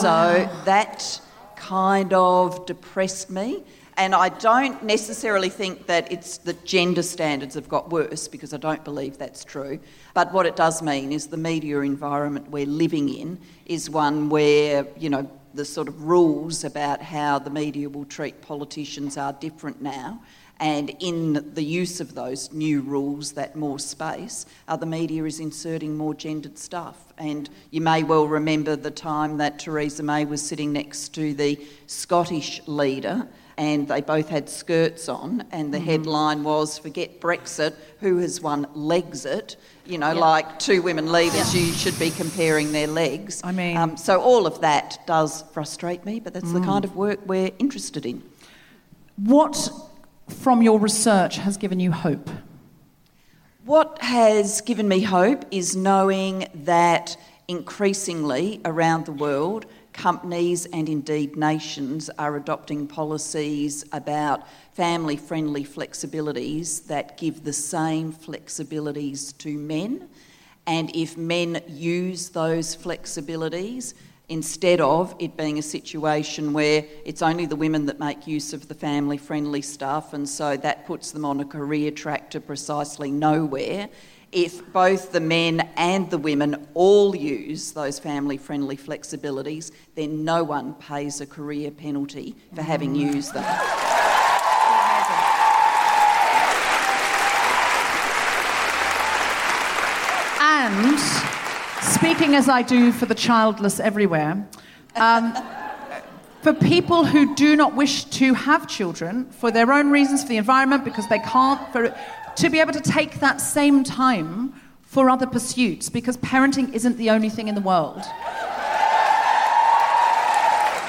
So that kind of depressed me. And I don't necessarily think that it's that gender standards have got worse because I don't believe that's true. But what it does mean is the media environment we're living in is one where, you know, the sort of rules about how the media will treat politicians are different now. And in the use of those new rules, that more space, uh, the media is inserting more gendered stuff. And you may well remember the time that Theresa May was sitting next to the Scottish leader, and they both had skirts on, and the headline was "Forget Brexit, who has won Legsit?" You know, like two women leaders, you should be comparing their legs.
I mean-
um, so all of that does frustrate me, but that's the kind of work we're interested in.
What from your research has given you hope?
What has given me hope is knowing that increasingly around the world, companies and indeed nations are adopting policies about family friendly flexibilities that give the same flexibilities to men. And if men use those flexibilities, instead of it being a situation where it's only the women that make use of the family friendly stuff, and so that puts them on a career track to precisely nowhere. If both the men and the women all use those family friendly flexibilities, then no one pays a career penalty for having mm. used them.
And speaking as I do for the childless everywhere, um, for people who do not wish to have children for their own reasons, for the environment, because they can't, for, to be able to take that same time for other pursuits, because parenting isn't the only thing in the world.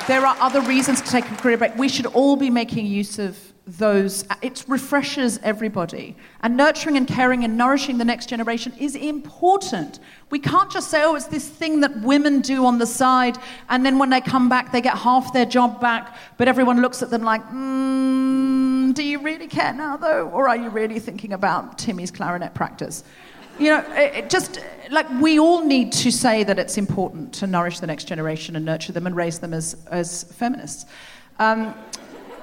There are other reasons to take a career break. We should all be making use of those. It refreshes everybody. And nurturing and caring and nourishing the next generation is important. We can't just say, oh, it's this thing that women do on the side, and then when they come back, they get half their job back, but everyone looks at them like, mm, do you really care now, though? Or are you really thinking about Timmy's clarinet practice? You know, it, it just like we all need to say that it's important to nourish the next generation and nurture them and raise them as, as feminists. Um,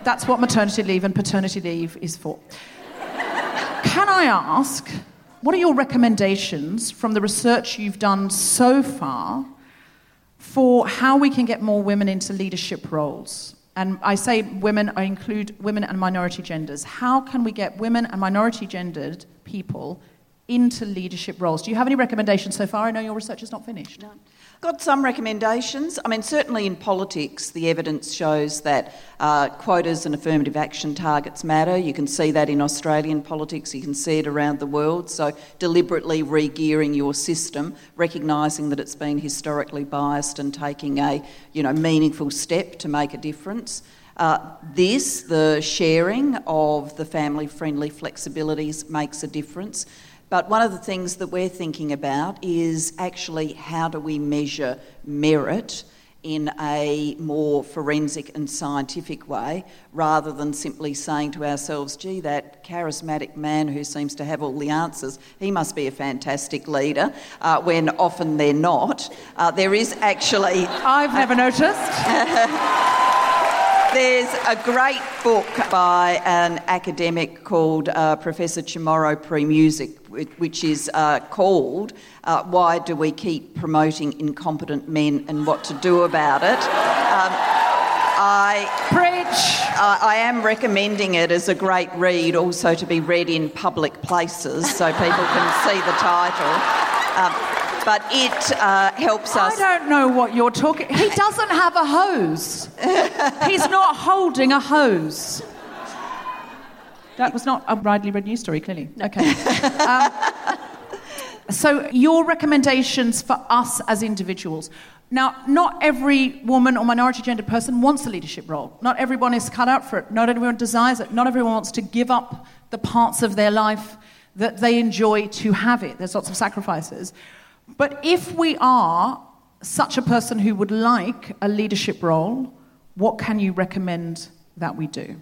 that's what maternity leave and paternity leave is for. Can I ask, what are your recommendations from the research you've done so far for how we can get more women into leadership roles? And I say women, I include women and minority genders. How can we get women and minority gendered people into leadership roles? Do you have any recommendations so far? I know your research is not finished.
Got some recommendations. I mean, certainly in politics, the evidence shows that uh, quotas and affirmative action targets matter. You can see that in Australian politics, you can see it around the world. So, deliberately re gearing your system, recognising that it's been historically biased and taking a you know, meaningful step to make a difference. Uh, this, the sharing of the family friendly flexibilities, makes a difference. But one of the things that we're thinking about is actually how do we measure merit in a more forensic and scientific way rather than simply saying to ourselves, gee, that charismatic man who seems to have all the answers, he must be a fantastic leader, uh, when often they're not. Uh, there is actually.
I've never noticed.
there's a great book by an academic called uh, Professor Chamorro Premuzic, which is uh, called uh, Why Do We Keep Promoting Incompetent Men and What to Do About It. Um, I,
Preach!
I, I am recommending it as a great read, also to be read in public places so people can see the title. Um, but it uh, helps us.
I don't know what you're talking. He doesn't have a hose. He's not holding a hose. That was not a widely read news story, clearly. Okay. Um, so, your recommendations for us as individuals. Now, not every woman or minority gender person wants a leadership role. Not everyone is cut out for it. Not everyone desires it. Not everyone wants to give up the parts of their life that they enjoy to have it. There's lots of sacrifices. But if we are such a person who would like a leadership role, what can you recommend that we do?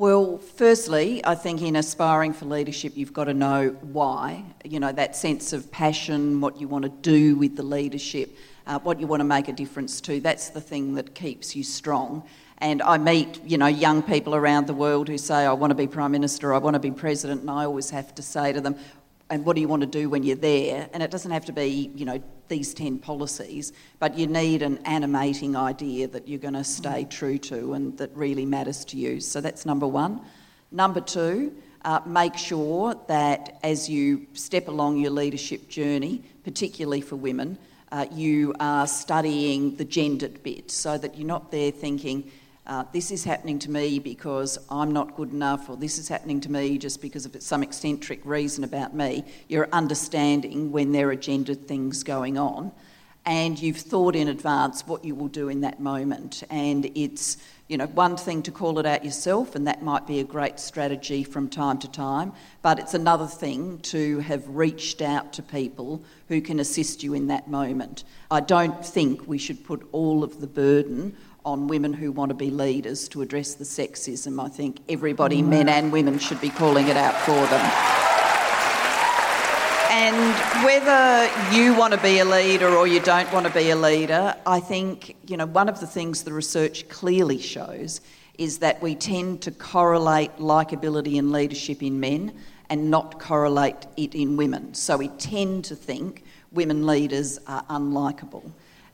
Well, firstly, I think in aspiring for leadership, you've got to know why. You know, that sense of passion, what you want to do with the leadership, uh, what you want to make a difference to. That's the thing that keeps you strong. And I meet, you know, young people around the world who say, I want to be Prime Minister, I want to be President, and I always have to say to them, and what do you want to do when you're there? And it doesn't have to be, you know, these 10 policies, but you need an animating idea that you're going to stay true to and that really matters to you. So that's number one. Number two, uh, make sure that as you step along your leadership journey, particularly for women, uh, you are studying the gendered bit so that you're not there thinking, uh, this is happening to me because I'm not good enough, or this is happening to me just because of some eccentric reason about me. You're understanding when there are gendered things going on, and you've thought in advance what you will do in that moment. And it's you know, one thing to call it out yourself, and that might be a great strategy from time to time, but it's another thing to have reached out to people who can assist you in that moment. I don't think we should put all of the burden on women who want to be leaders to address the sexism. I think everybody, mm. men and women, should be calling it out for them. And whether you want to be a leader or you don't want to be a leader, I think, you know, one of the things the research clearly shows is that we tend to correlate likability and leadership in men and not correlate it in women. So we tend to think women leaders are unlikable.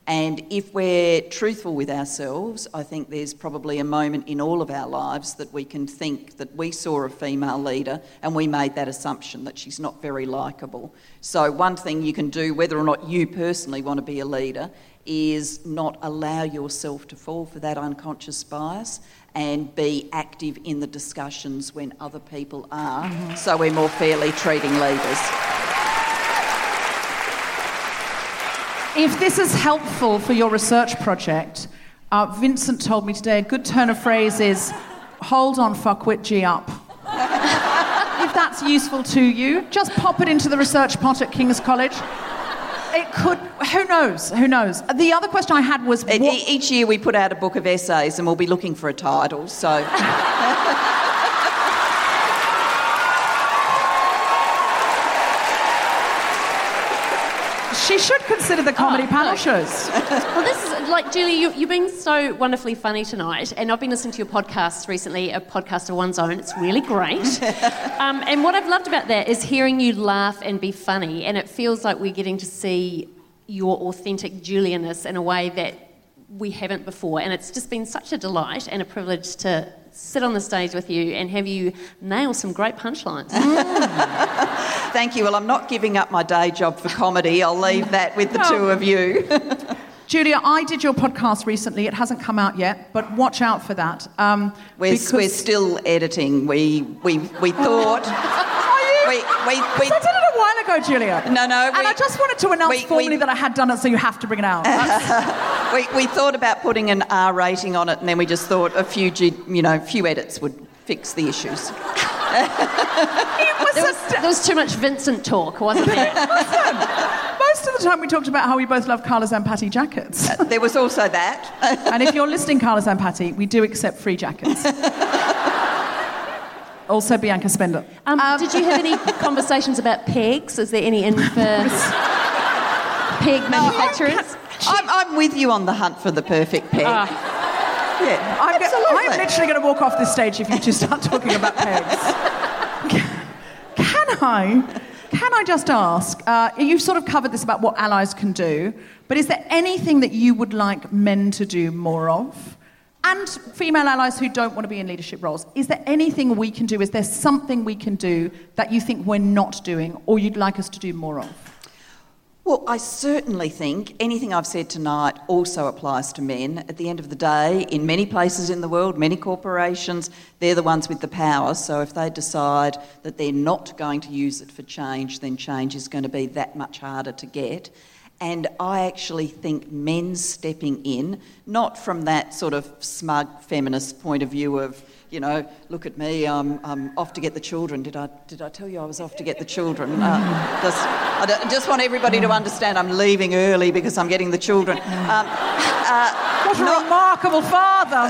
And if we're truthful with ourselves, I think there's probably a moment in all of our lives that we can think that we saw a female leader and we made that assumption that she's not very likable. So, one thing you can do, whether or not you personally want to be a leader, is not allow yourself to fall for that unconscious bias and be active in the discussions when other people are, mm-hmm. so we're more fairly treating leaders.
If this is helpful for your research project, uh, Vincent told me today a good turn of phrase is hold on, fuckwit, G up. if that's useful to you, just pop it into the research pot at King's College. It could, who knows? Who knows? The other question I had was. What...
Each year we put out a book of essays and we'll be looking for a title, so.
She should consider the comedy oh, panel shows.
well, this is like Julie. You, you've been so wonderfully funny tonight, and I've been listening to your podcast recently, a podcast of one's own. It's really great. um, and what I've loved about that is hearing you laugh and be funny, and it feels like we're getting to see your authentic Julianness in a way that we haven't before, and it's just been such a delight and a privilege to sit on the stage with you and have you nail some great punchlines.
Mm. Thank you. Well, I'm not giving up my day job for comedy. I'll leave that with the two of you.
Julia, I did your podcast recently. It hasn't come out yet, but watch out for that. Um,
we're, because... we're still editing. We, we, we thought.
we, we, we, I did it a while ago, Julia.
No, no.
We, and I just wanted to announce we, formally we, that I had done it, so you have to bring it out.
we, we thought about putting an R rating on it, and then we just thought a few, you know, few edits would fix the issues.
was there, was, there, was, too much Vincent talk, wasn't there?
most of the time we talked about how we both love Carla Zampatti jackets.
Uh, there was also that.
and if you're listening, Carla Zampatti, we do accept free jackets. Also, Bianca Spender.
Um, um, did you have any conversations about pegs? Is there any in for peg manufacturers?
I'm, I'm, with you on the hunt for the perfect peg. Uh, Yeah,
I'm, go- I'm literally going to walk off this stage if you two start talking about pegs. can I? Can I just ask? Uh, you've sort of covered this about what allies can do, but is there anything that you would like men to do more of? And female allies who don't want to be in leadership roles, is there anything we can do? Is there something we can do that you think we're not doing or you'd like us to do more of?
Well, I certainly think anything I've said tonight also applies to men. At the end of the day, in many places in the world, many corporations, they're the ones with the power. So if they decide that they're not going to use it for change, then change is going to be that much harder to get. And I actually think men stepping in, not from that sort of smug feminist point of view of, you know, look at me, I'm, I'm off to get the children. Did I, did I tell you I was off to get the children? Uh, just, I just want everybody to understand I'm leaving early because I'm getting the children. Um, uh,
What a remarkable father!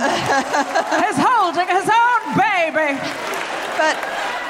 He's holding his own baby!
but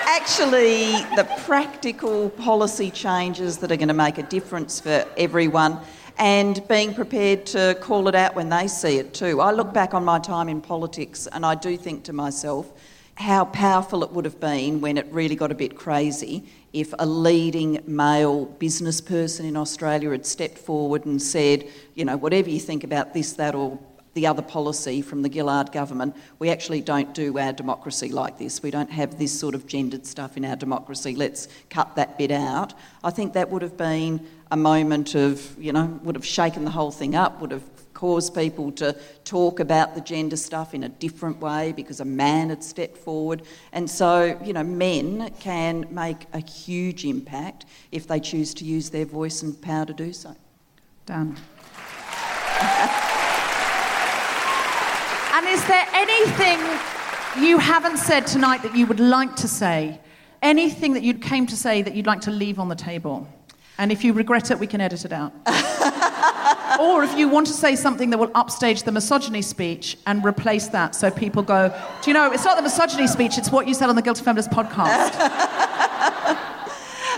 actually, the practical policy changes that are going to make a difference for everyone and being prepared to call it out when they see it too. I look back on my time in politics and I do think to myself how powerful it would have been when it really got a bit crazy if a leading male business person in Australia had stepped forward and said, you know, whatever you think about this, that, or the other policy from the Gillard government, we actually don't do our democracy like this. We don't have this sort of gendered stuff in our democracy. Let's cut that bit out. I think that would have been a moment of, you know, would have shaken the whole thing up, would have caused people to talk about the gender stuff in a different way because a man had stepped forward. And so, you know, men can make a huge impact if they choose to use their voice and power to do so.
Dan. and is there anything you haven't said tonight that you would like to say? Anything that you came to say that you'd like to leave on the table? And if you regret it, we can edit it out. or if you want to say something that will upstage the misogyny speech and replace that so people go, do you know, it's not the misogyny speech, it's what you said on the Guilty Feminist podcast.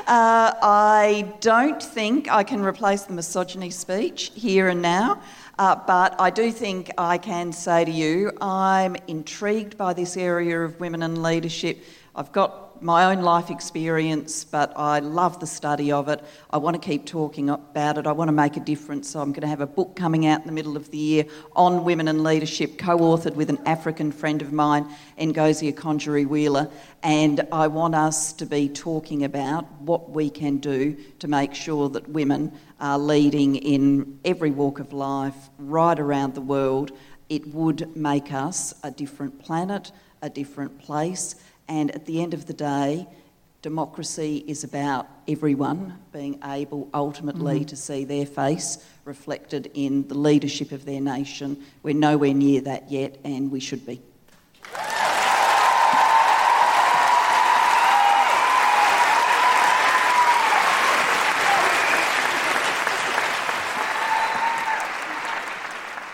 Uh, I don't think I can replace the misogyny speech here and now, uh, but I do think I can say to you I'm intrigued by this area of women in leadership. I've got my own life experience, but I love the study of it. I want to keep talking about it. I want to make a difference. So I'm going to have a book coming out in the middle of the year on women and leadership, co authored with an African friend of mine, Ngozi Okonjo Iweala. And I want us to be talking about what we can do to make sure that women are leading in every walk of life, right around the world. It would make us a different planet, a different place. And at the end of the day, democracy is about everyone being able ultimately mm-hmm. to see their face reflected in the leadership of their nation. We're nowhere near that yet, and we should be.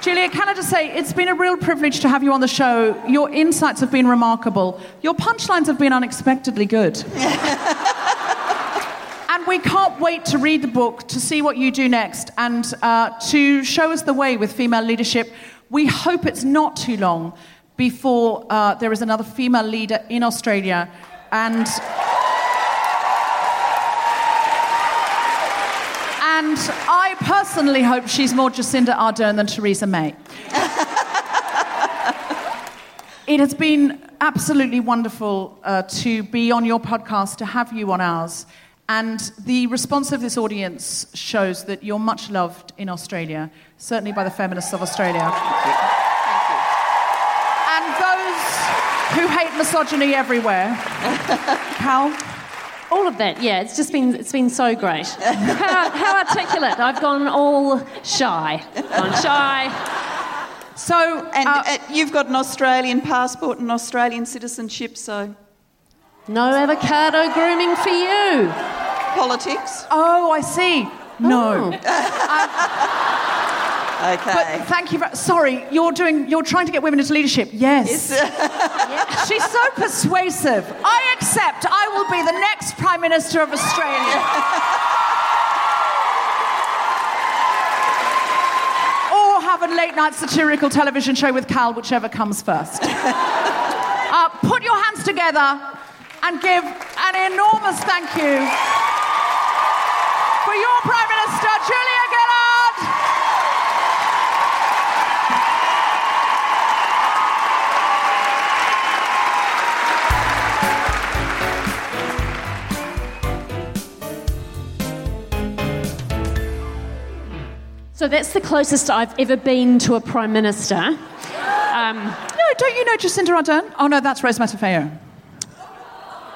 Julia, can I just say, it's been a real privilege to have you on the show. Your insights have been remarkable. Your punchlines have been unexpectedly good. and we can't wait to read the book, to see what you do next, and uh, to show us the way with female leadership. We hope it's not too long before uh, there is another female leader in Australia. And. I personally hope she's more Jacinda Ardern than Theresa May. it has been absolutely wonderful uh, to be on your podcast, to have you on ours. And the response of this audience shows that you're much loved in Australia, certainly by the feminists of Australia. And those who hate misogyny everywhere. Cal?
All of that, yeah. It's just been it's been so great. How, how articulate! I've gone all shy. Gone shy.
So,
And
uh,
uh, you've got an Australian passport and Australian citizenship, so
No avocado grooming for you.
politics.
oh, I see. No.
Okay.
But thank you. For, sorry, you're doing. You're trying to get women into leadership. Yes. She's so persuasive. I accept. I will be the next prime minister of Australia. or have a late night satirical television show with Cal, whichever comes first. uh, put your hands together and give an enormous thank you for your Prime Minister, Julia
So that's the closest I've ever been to a prime minister. Um,
No, don't you know Jacinda Ardern? Oh no, that's Rose Matafeo.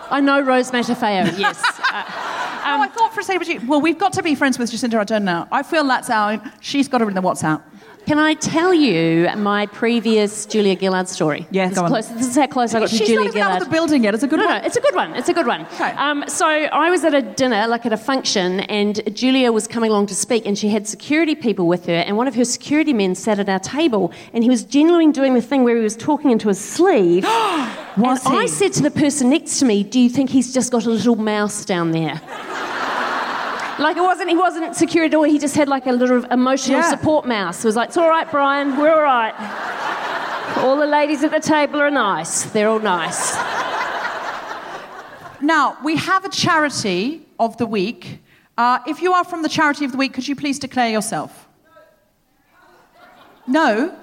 I know Rose Matafeo, yes. Uh,
oh, I thought for a second, but you, well, we've got to be friends with Jacinda Ardern now. I feel that's out. She's got her in the WhatsApp.
Can I tell you my previous Julia Gillard story?
Yes,
this
go on.
Close, this is how close I got to Julia Gillard.
She's not even out of the building yet. It's a good
No,
one.
no, it's a good one. It's a good one.
Okay.
Um, so I was at a dinner, like at a function, and Julia was coming along to speak, and she had security people with her, and one of her security men sat at our table, and he was genuinely doing the thing where he was talking into his sleeve.
Was
and
he?
I said to the person next to me, "Do you think he's just got a little mouse down there?" Like it wasn't, he wasn't security or he just had like a little emotional
Yeah.
support mouse. It was like, it's all right, Brian, we're all right. All the ladies at the table are nice. They're all nice.
Now, we have a charity of the week. Uh, if you are from the charity of the week, could you please declare yourself? No?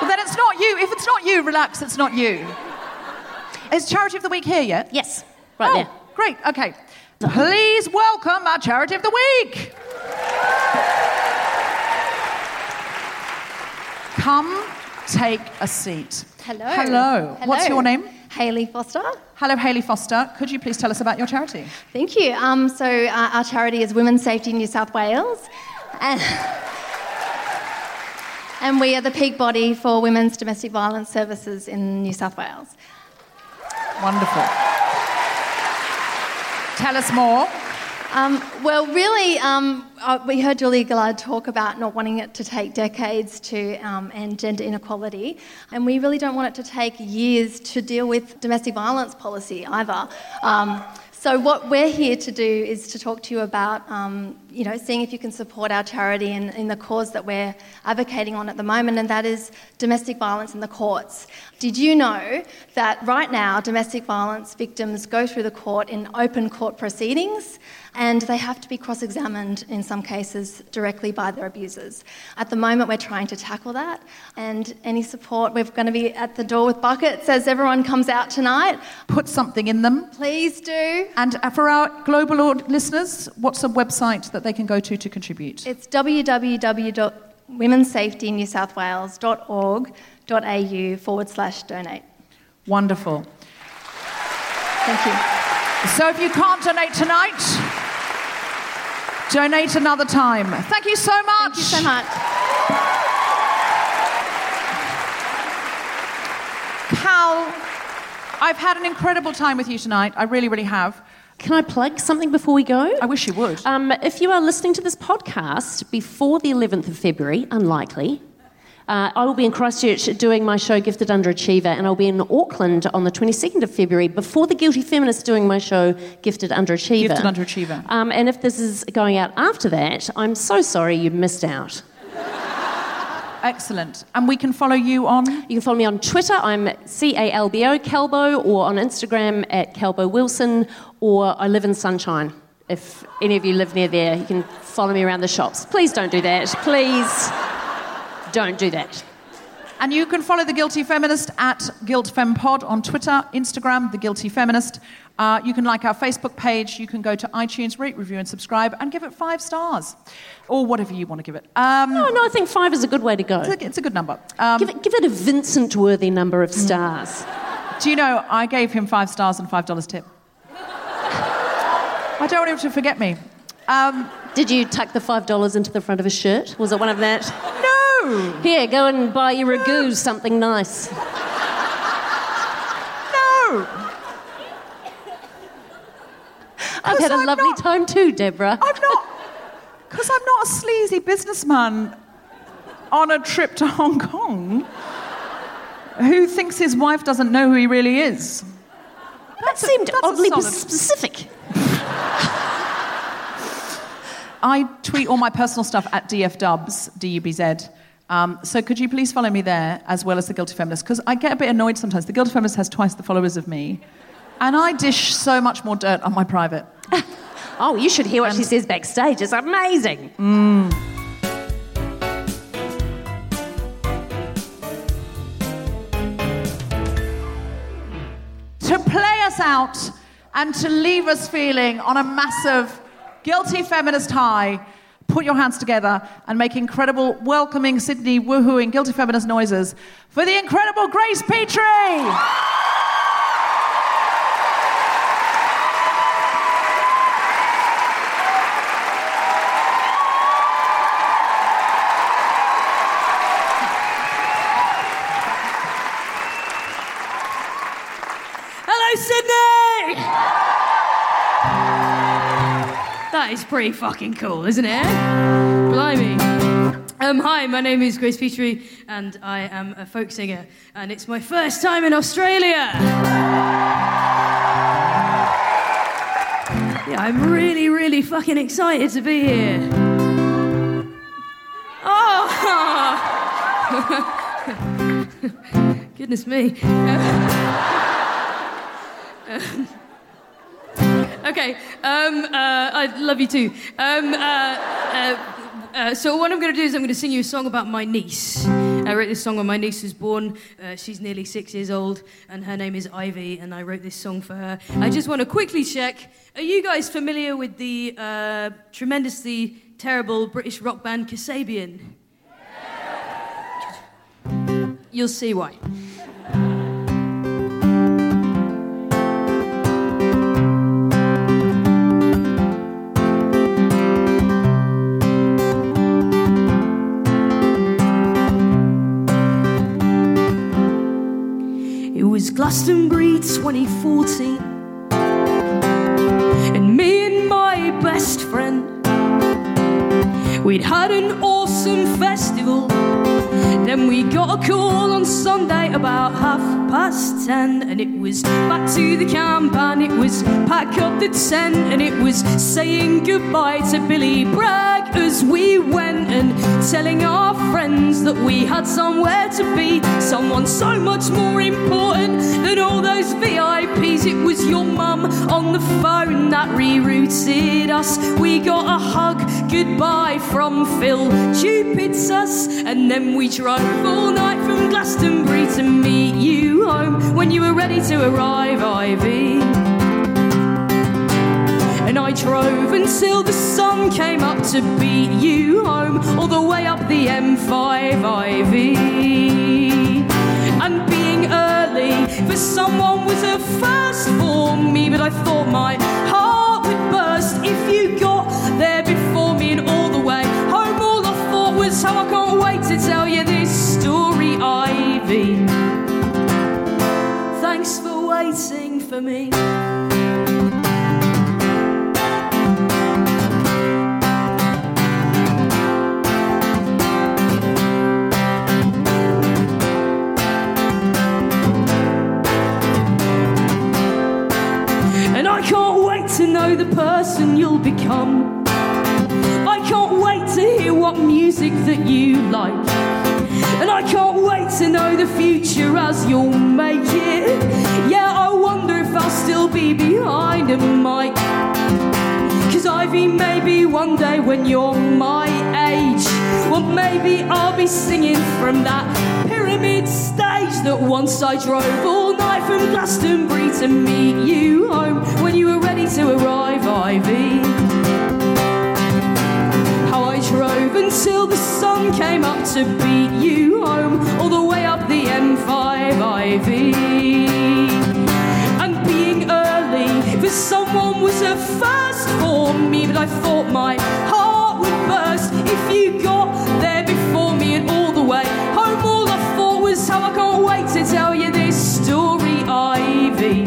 Well, then it's not you. If it's not you, relax, it's not you. Is charity of the week here yet?
Yes, right
oh,
there.
Great, okay. Please welcome our charity of the week. Come take a seat.
Hello.
Hello. What's your name?
Haley Foster.
Hello, Haley Foster. Could you please tell us about your charity?
Thank you. Um, so, uh, our charity is Women's Safety New South Wales. And, and we are the peak body for women's domestic violence services in New South Wales.
Wonderful. Tell us more.
Um, well, really, um, uh, we heard Julia Gillard talk about not wanting it to take decades to um, end gender inequality, and we really don't want it to take years to deal with domestic violence policy either. So what we're here to do is to talk to you about, um, you know, seeing if you can support our charity in, in the cause that we're advocating on at the moment, and that is domestic violence in the courts. Did you know that right now domestic violence victims go through the court in open court proceedings? And they have to be cross examined in some cases directly by their abusers. At the moment, we're trying to tackle that, and any support, we're going to be at the door with buckets as everyone comes out tonight.
Put something in them.
Please do.
And uh, for our global listeners, what's a website that they can go to to contribute?
It's www.womensafetynewsouthwales.org.au forward slash donate.
Wonderful.
Thank you.
So if you can't donate tonight, donate another time. Thank you so much.
Thank you so much.
Cal, I've had an incredible time with you tonight. I really, really have.
Can I plug something before we go?
I wish you would.
Um, if you are listening to this podcast before the 11th of February, unlikely, uh, I will be in Christchurch doing my show Gifted Underachiever, and I'll be in Auckland on the 22nd of February before the Guilty Feminist doing my show Gifted Underachiever.
Gifted Underachiever.
Um, and if this is going out after that, I'm so sorry you missed out.
Excellent. And we can follow you on.
You can follow me on Twitter. I'm C A L B O Calbo, or on Instagram at Calbo Wilson, or I live in Sunshine. If any of you live near there, you can follow me around the shops. Please don't do that. Please don't do that.
And you can follow The Guilty Feminist at GuiltFemPod on Twitter, Instagram, The Guilty Feminist. Uh, you can like our Facebook page. You can go to iTunes, rate, review, and subscribe, and give it five stars, or whatever you want to give it. Um,
No, no, I think five is a good way to go.
it's, a, it's a good number. Um,
Give it, give it a Vincent worthy number of stars.
do you know I gave him five stars and five dollars tip? I don't want him to forget me. Um,
Did you tuck the $5 into the front of his shirt? Was it one of that?
No,
Here, go and buy your ragu something nice.
no.
I've had a
I'm
lovely
not-
time too, Deborah.
I'm not, because I'm not a sleazy businessman on a trip to Hong Kong who thinks his wife doesn't know who he really is.
That seemed
a
oddly specific.
I tweet all my personal stuff at DFDubs, D-U-B-Z. Uh, Um, so could you please follow me there as well as the Guilty Feminist? Because I get a bit annoyed sometimes. The Guilty Feminist has twice the followers of me, and I dish so much more dirt on my private.
Oh, you should hear what she says backstage. It's amazing.
to play us out and to leave us feeling on a massive guilty feminist high. Put your hands together and make incredible, welcoming Sydney woohooing guilty feminist noises for the incredible Grace Petrie.
Pretty fucking cool, isn't it? Blimey. Um, hi, my name is Grace Petrie, and I am a folk singer, and it's my first time in Australia. Yeah, I'm really, really fucking excited to be here. Oh! Goodness me. Um, uh, I love you too. Um, uh, uh, uh, so what I'm going to do is I'm going to sing you a song about my niece. I wrote this song when my niece was born. Uh, she's nearly six years old, and her name is Ivy, and I wrote this song for her. I just want to quickly check: Are you guys familiar with the uh, tremendously terrible British rock band Kasabian? You'll see why. Glastonbury 2014. And me and my best friend, we'd had an awesome festival. Then we got a call on Sunday about half past ten, and it was back to the camp, and it was pack up the tent, and it was saying goodbye to Billy Bragg as we went, and telling our friends that we had somewhere to be, someone so much more important than all those VIPs. It was your mum on the phone that rerouted us. We got a hug goodbye from Phil, us, and then we drove all night from Glastonbury to meet you home when you were ready to arrive, Ivy. And I drove until the sun came up to beat you home, all the way up the M5 Ivy. And being early for someone was a first for me, but I thought my heart would burst if you got there before me and all the way home. All I thought was how I can't wait tell you this story, Ivy. Thanks for waiting for me. And I can't wait to know the person you'll become. I can't wait to hear what music that you like. I can't wait to know the future as you'll make it. Yeah, I wonder if I'll still be behind a mic. Cause Ivy, maybe one day when you're my age, well, maybe I'll be singing from that pyramid stage that once I drove all night from Glastonbury to meet you home when you were ready to arrive, Ivy. Until the sun came up to beat you home, all the way up the M5 Ivy. And being early for someone was a first for me, but I thought my heart would burst if you got there before me and all the way home. All I thought was how I can't wait to tell you this story, Ivy.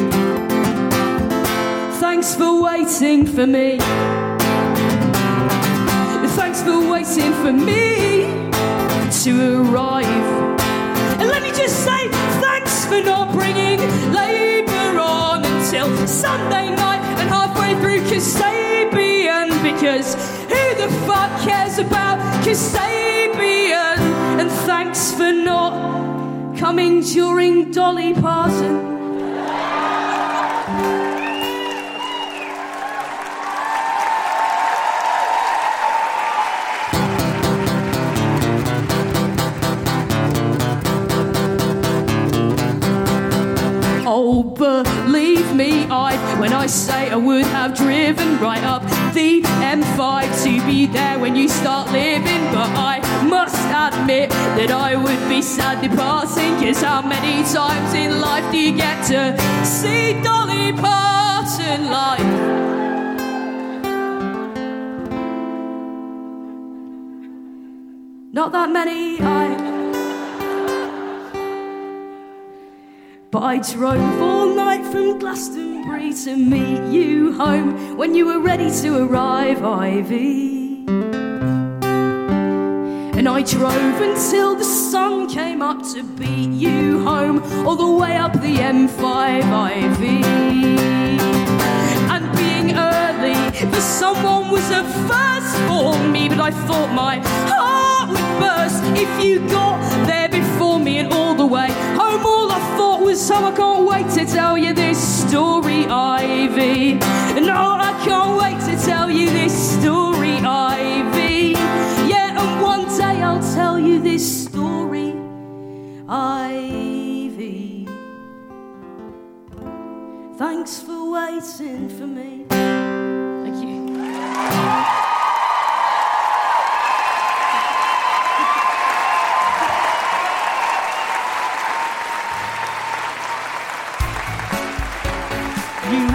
Thanks for waiting for me. Thanks for waiting for me to arrive. And let me just say thanks for not bringing Labour on until Sunday night and halfway through Kasabian because who the fuck cares about Kasabian? And thanks for not coming during Dolly Parton. I say I would have driven right up the M5 to be there when you start living. But I must admit that I would be sad departing. Cause how many times in life do you get to see Dolly Parton live? Not that many, I. I drove all night from Glastonbury to meet you home when you were ready to arrive, Ivy. And I drove until the sun came up to beat you home, all the way up the M5, Ivy. And being early for someone was a first for me, but I thought my heart would burst if you got there before me and all the way home. All I thought so I can't wait to tell you this story, Ivy. No, I can't wait to tell you this story, Ivy. Yeah, and one day I'll tell you this story, Ivy. Thanks for waiting for me. Thank you.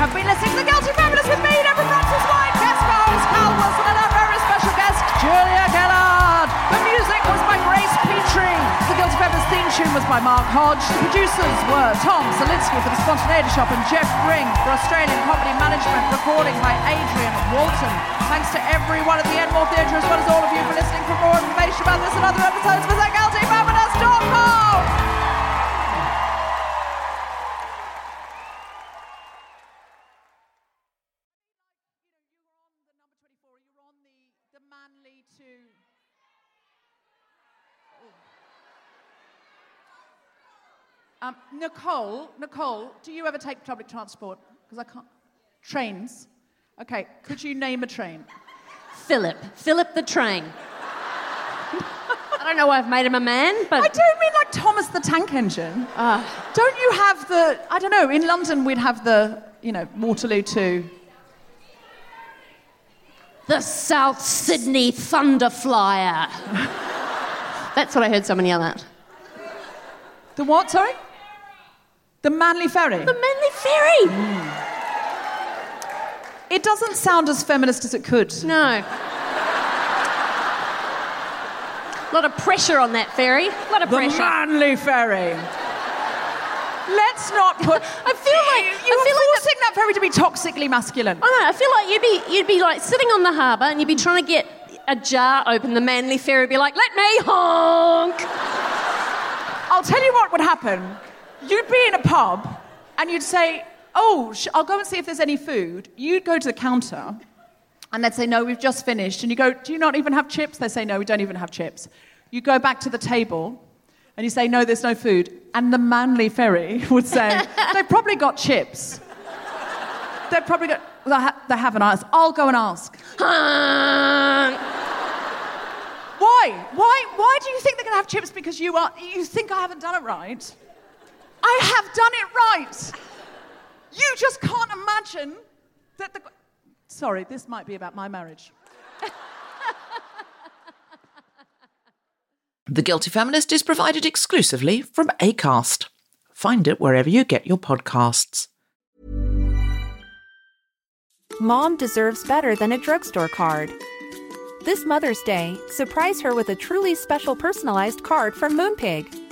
Have been listening to The Guilty Feminist with me, Deborah Frances White, guest host Cal Wilson, and our very special guest, Julia Gillard. The music was by Grace Petrie. The Guilty Feminist theme tune was by Mark Hodge. The producers were Tom Salinsky for The Spontaneity Shop and Jeff Ring for Australian Comedy Management, recording by Adrian Walton. Thanks to everyone at the Enmore Theatre, as well as all of you for listening. For more information about this and other episodes, visit guiltyfeminist.com. Nicole, Nicole, do you ever take public transport? Because I can't. Trains. Okay, could you name a train?
Philip. Philip the train. I don't know why I've made him a man, but
I don't mean like Thomas the Tank Engine. Ah. don't you have the? I don't know. In London, we'd have the, you know, Waterloo to.
the South Sydney Thunder Flyer. That's what I heard someone yell at.
The what? Sorry. The Manly Ferry.
The Manly Ferry. Hmm.
It doesn't sound as feminist as it could.
No. A lot of pressure on that ferry. A lot of
The
pressure.
Manly Ferry. Let's not put.
I feel like
you
I
are
feel like
forcing that ferry to be toxically masculine.
I know. I feel like you'd be you'd be like sitting on the harbour and you'd be trying to get a jar open. The Manly Ferry would be like, "Let me honk."
I'll tell you what would happen. You'd be in a pub and you'd say, Oh, sh- I'll go and see if there's any food. You'd go to the counter and they'd say, No, we've just finished. And you go, Do you not even have chips? They say, No, we don't even have chips. You go back to the table and you say, No, there's no food. And the Manly Ferry would say, They've probably got chips. They've probably got. They, ha- they haven't asked. I'll go and ask. Why? Why? Why do you think they're going to have chips? Because you are. You think I haven't done it right? I have done it right. You just can't imagine that the. Sorry, this might be about my marriage.
The Guilty Feminist is provided exclusively from ACAST. Find it wherever you get your podcasts.
Mom deserves better than a drugstore card. This Mother's Day, surprise her with a truly special personalized card from Moonpig.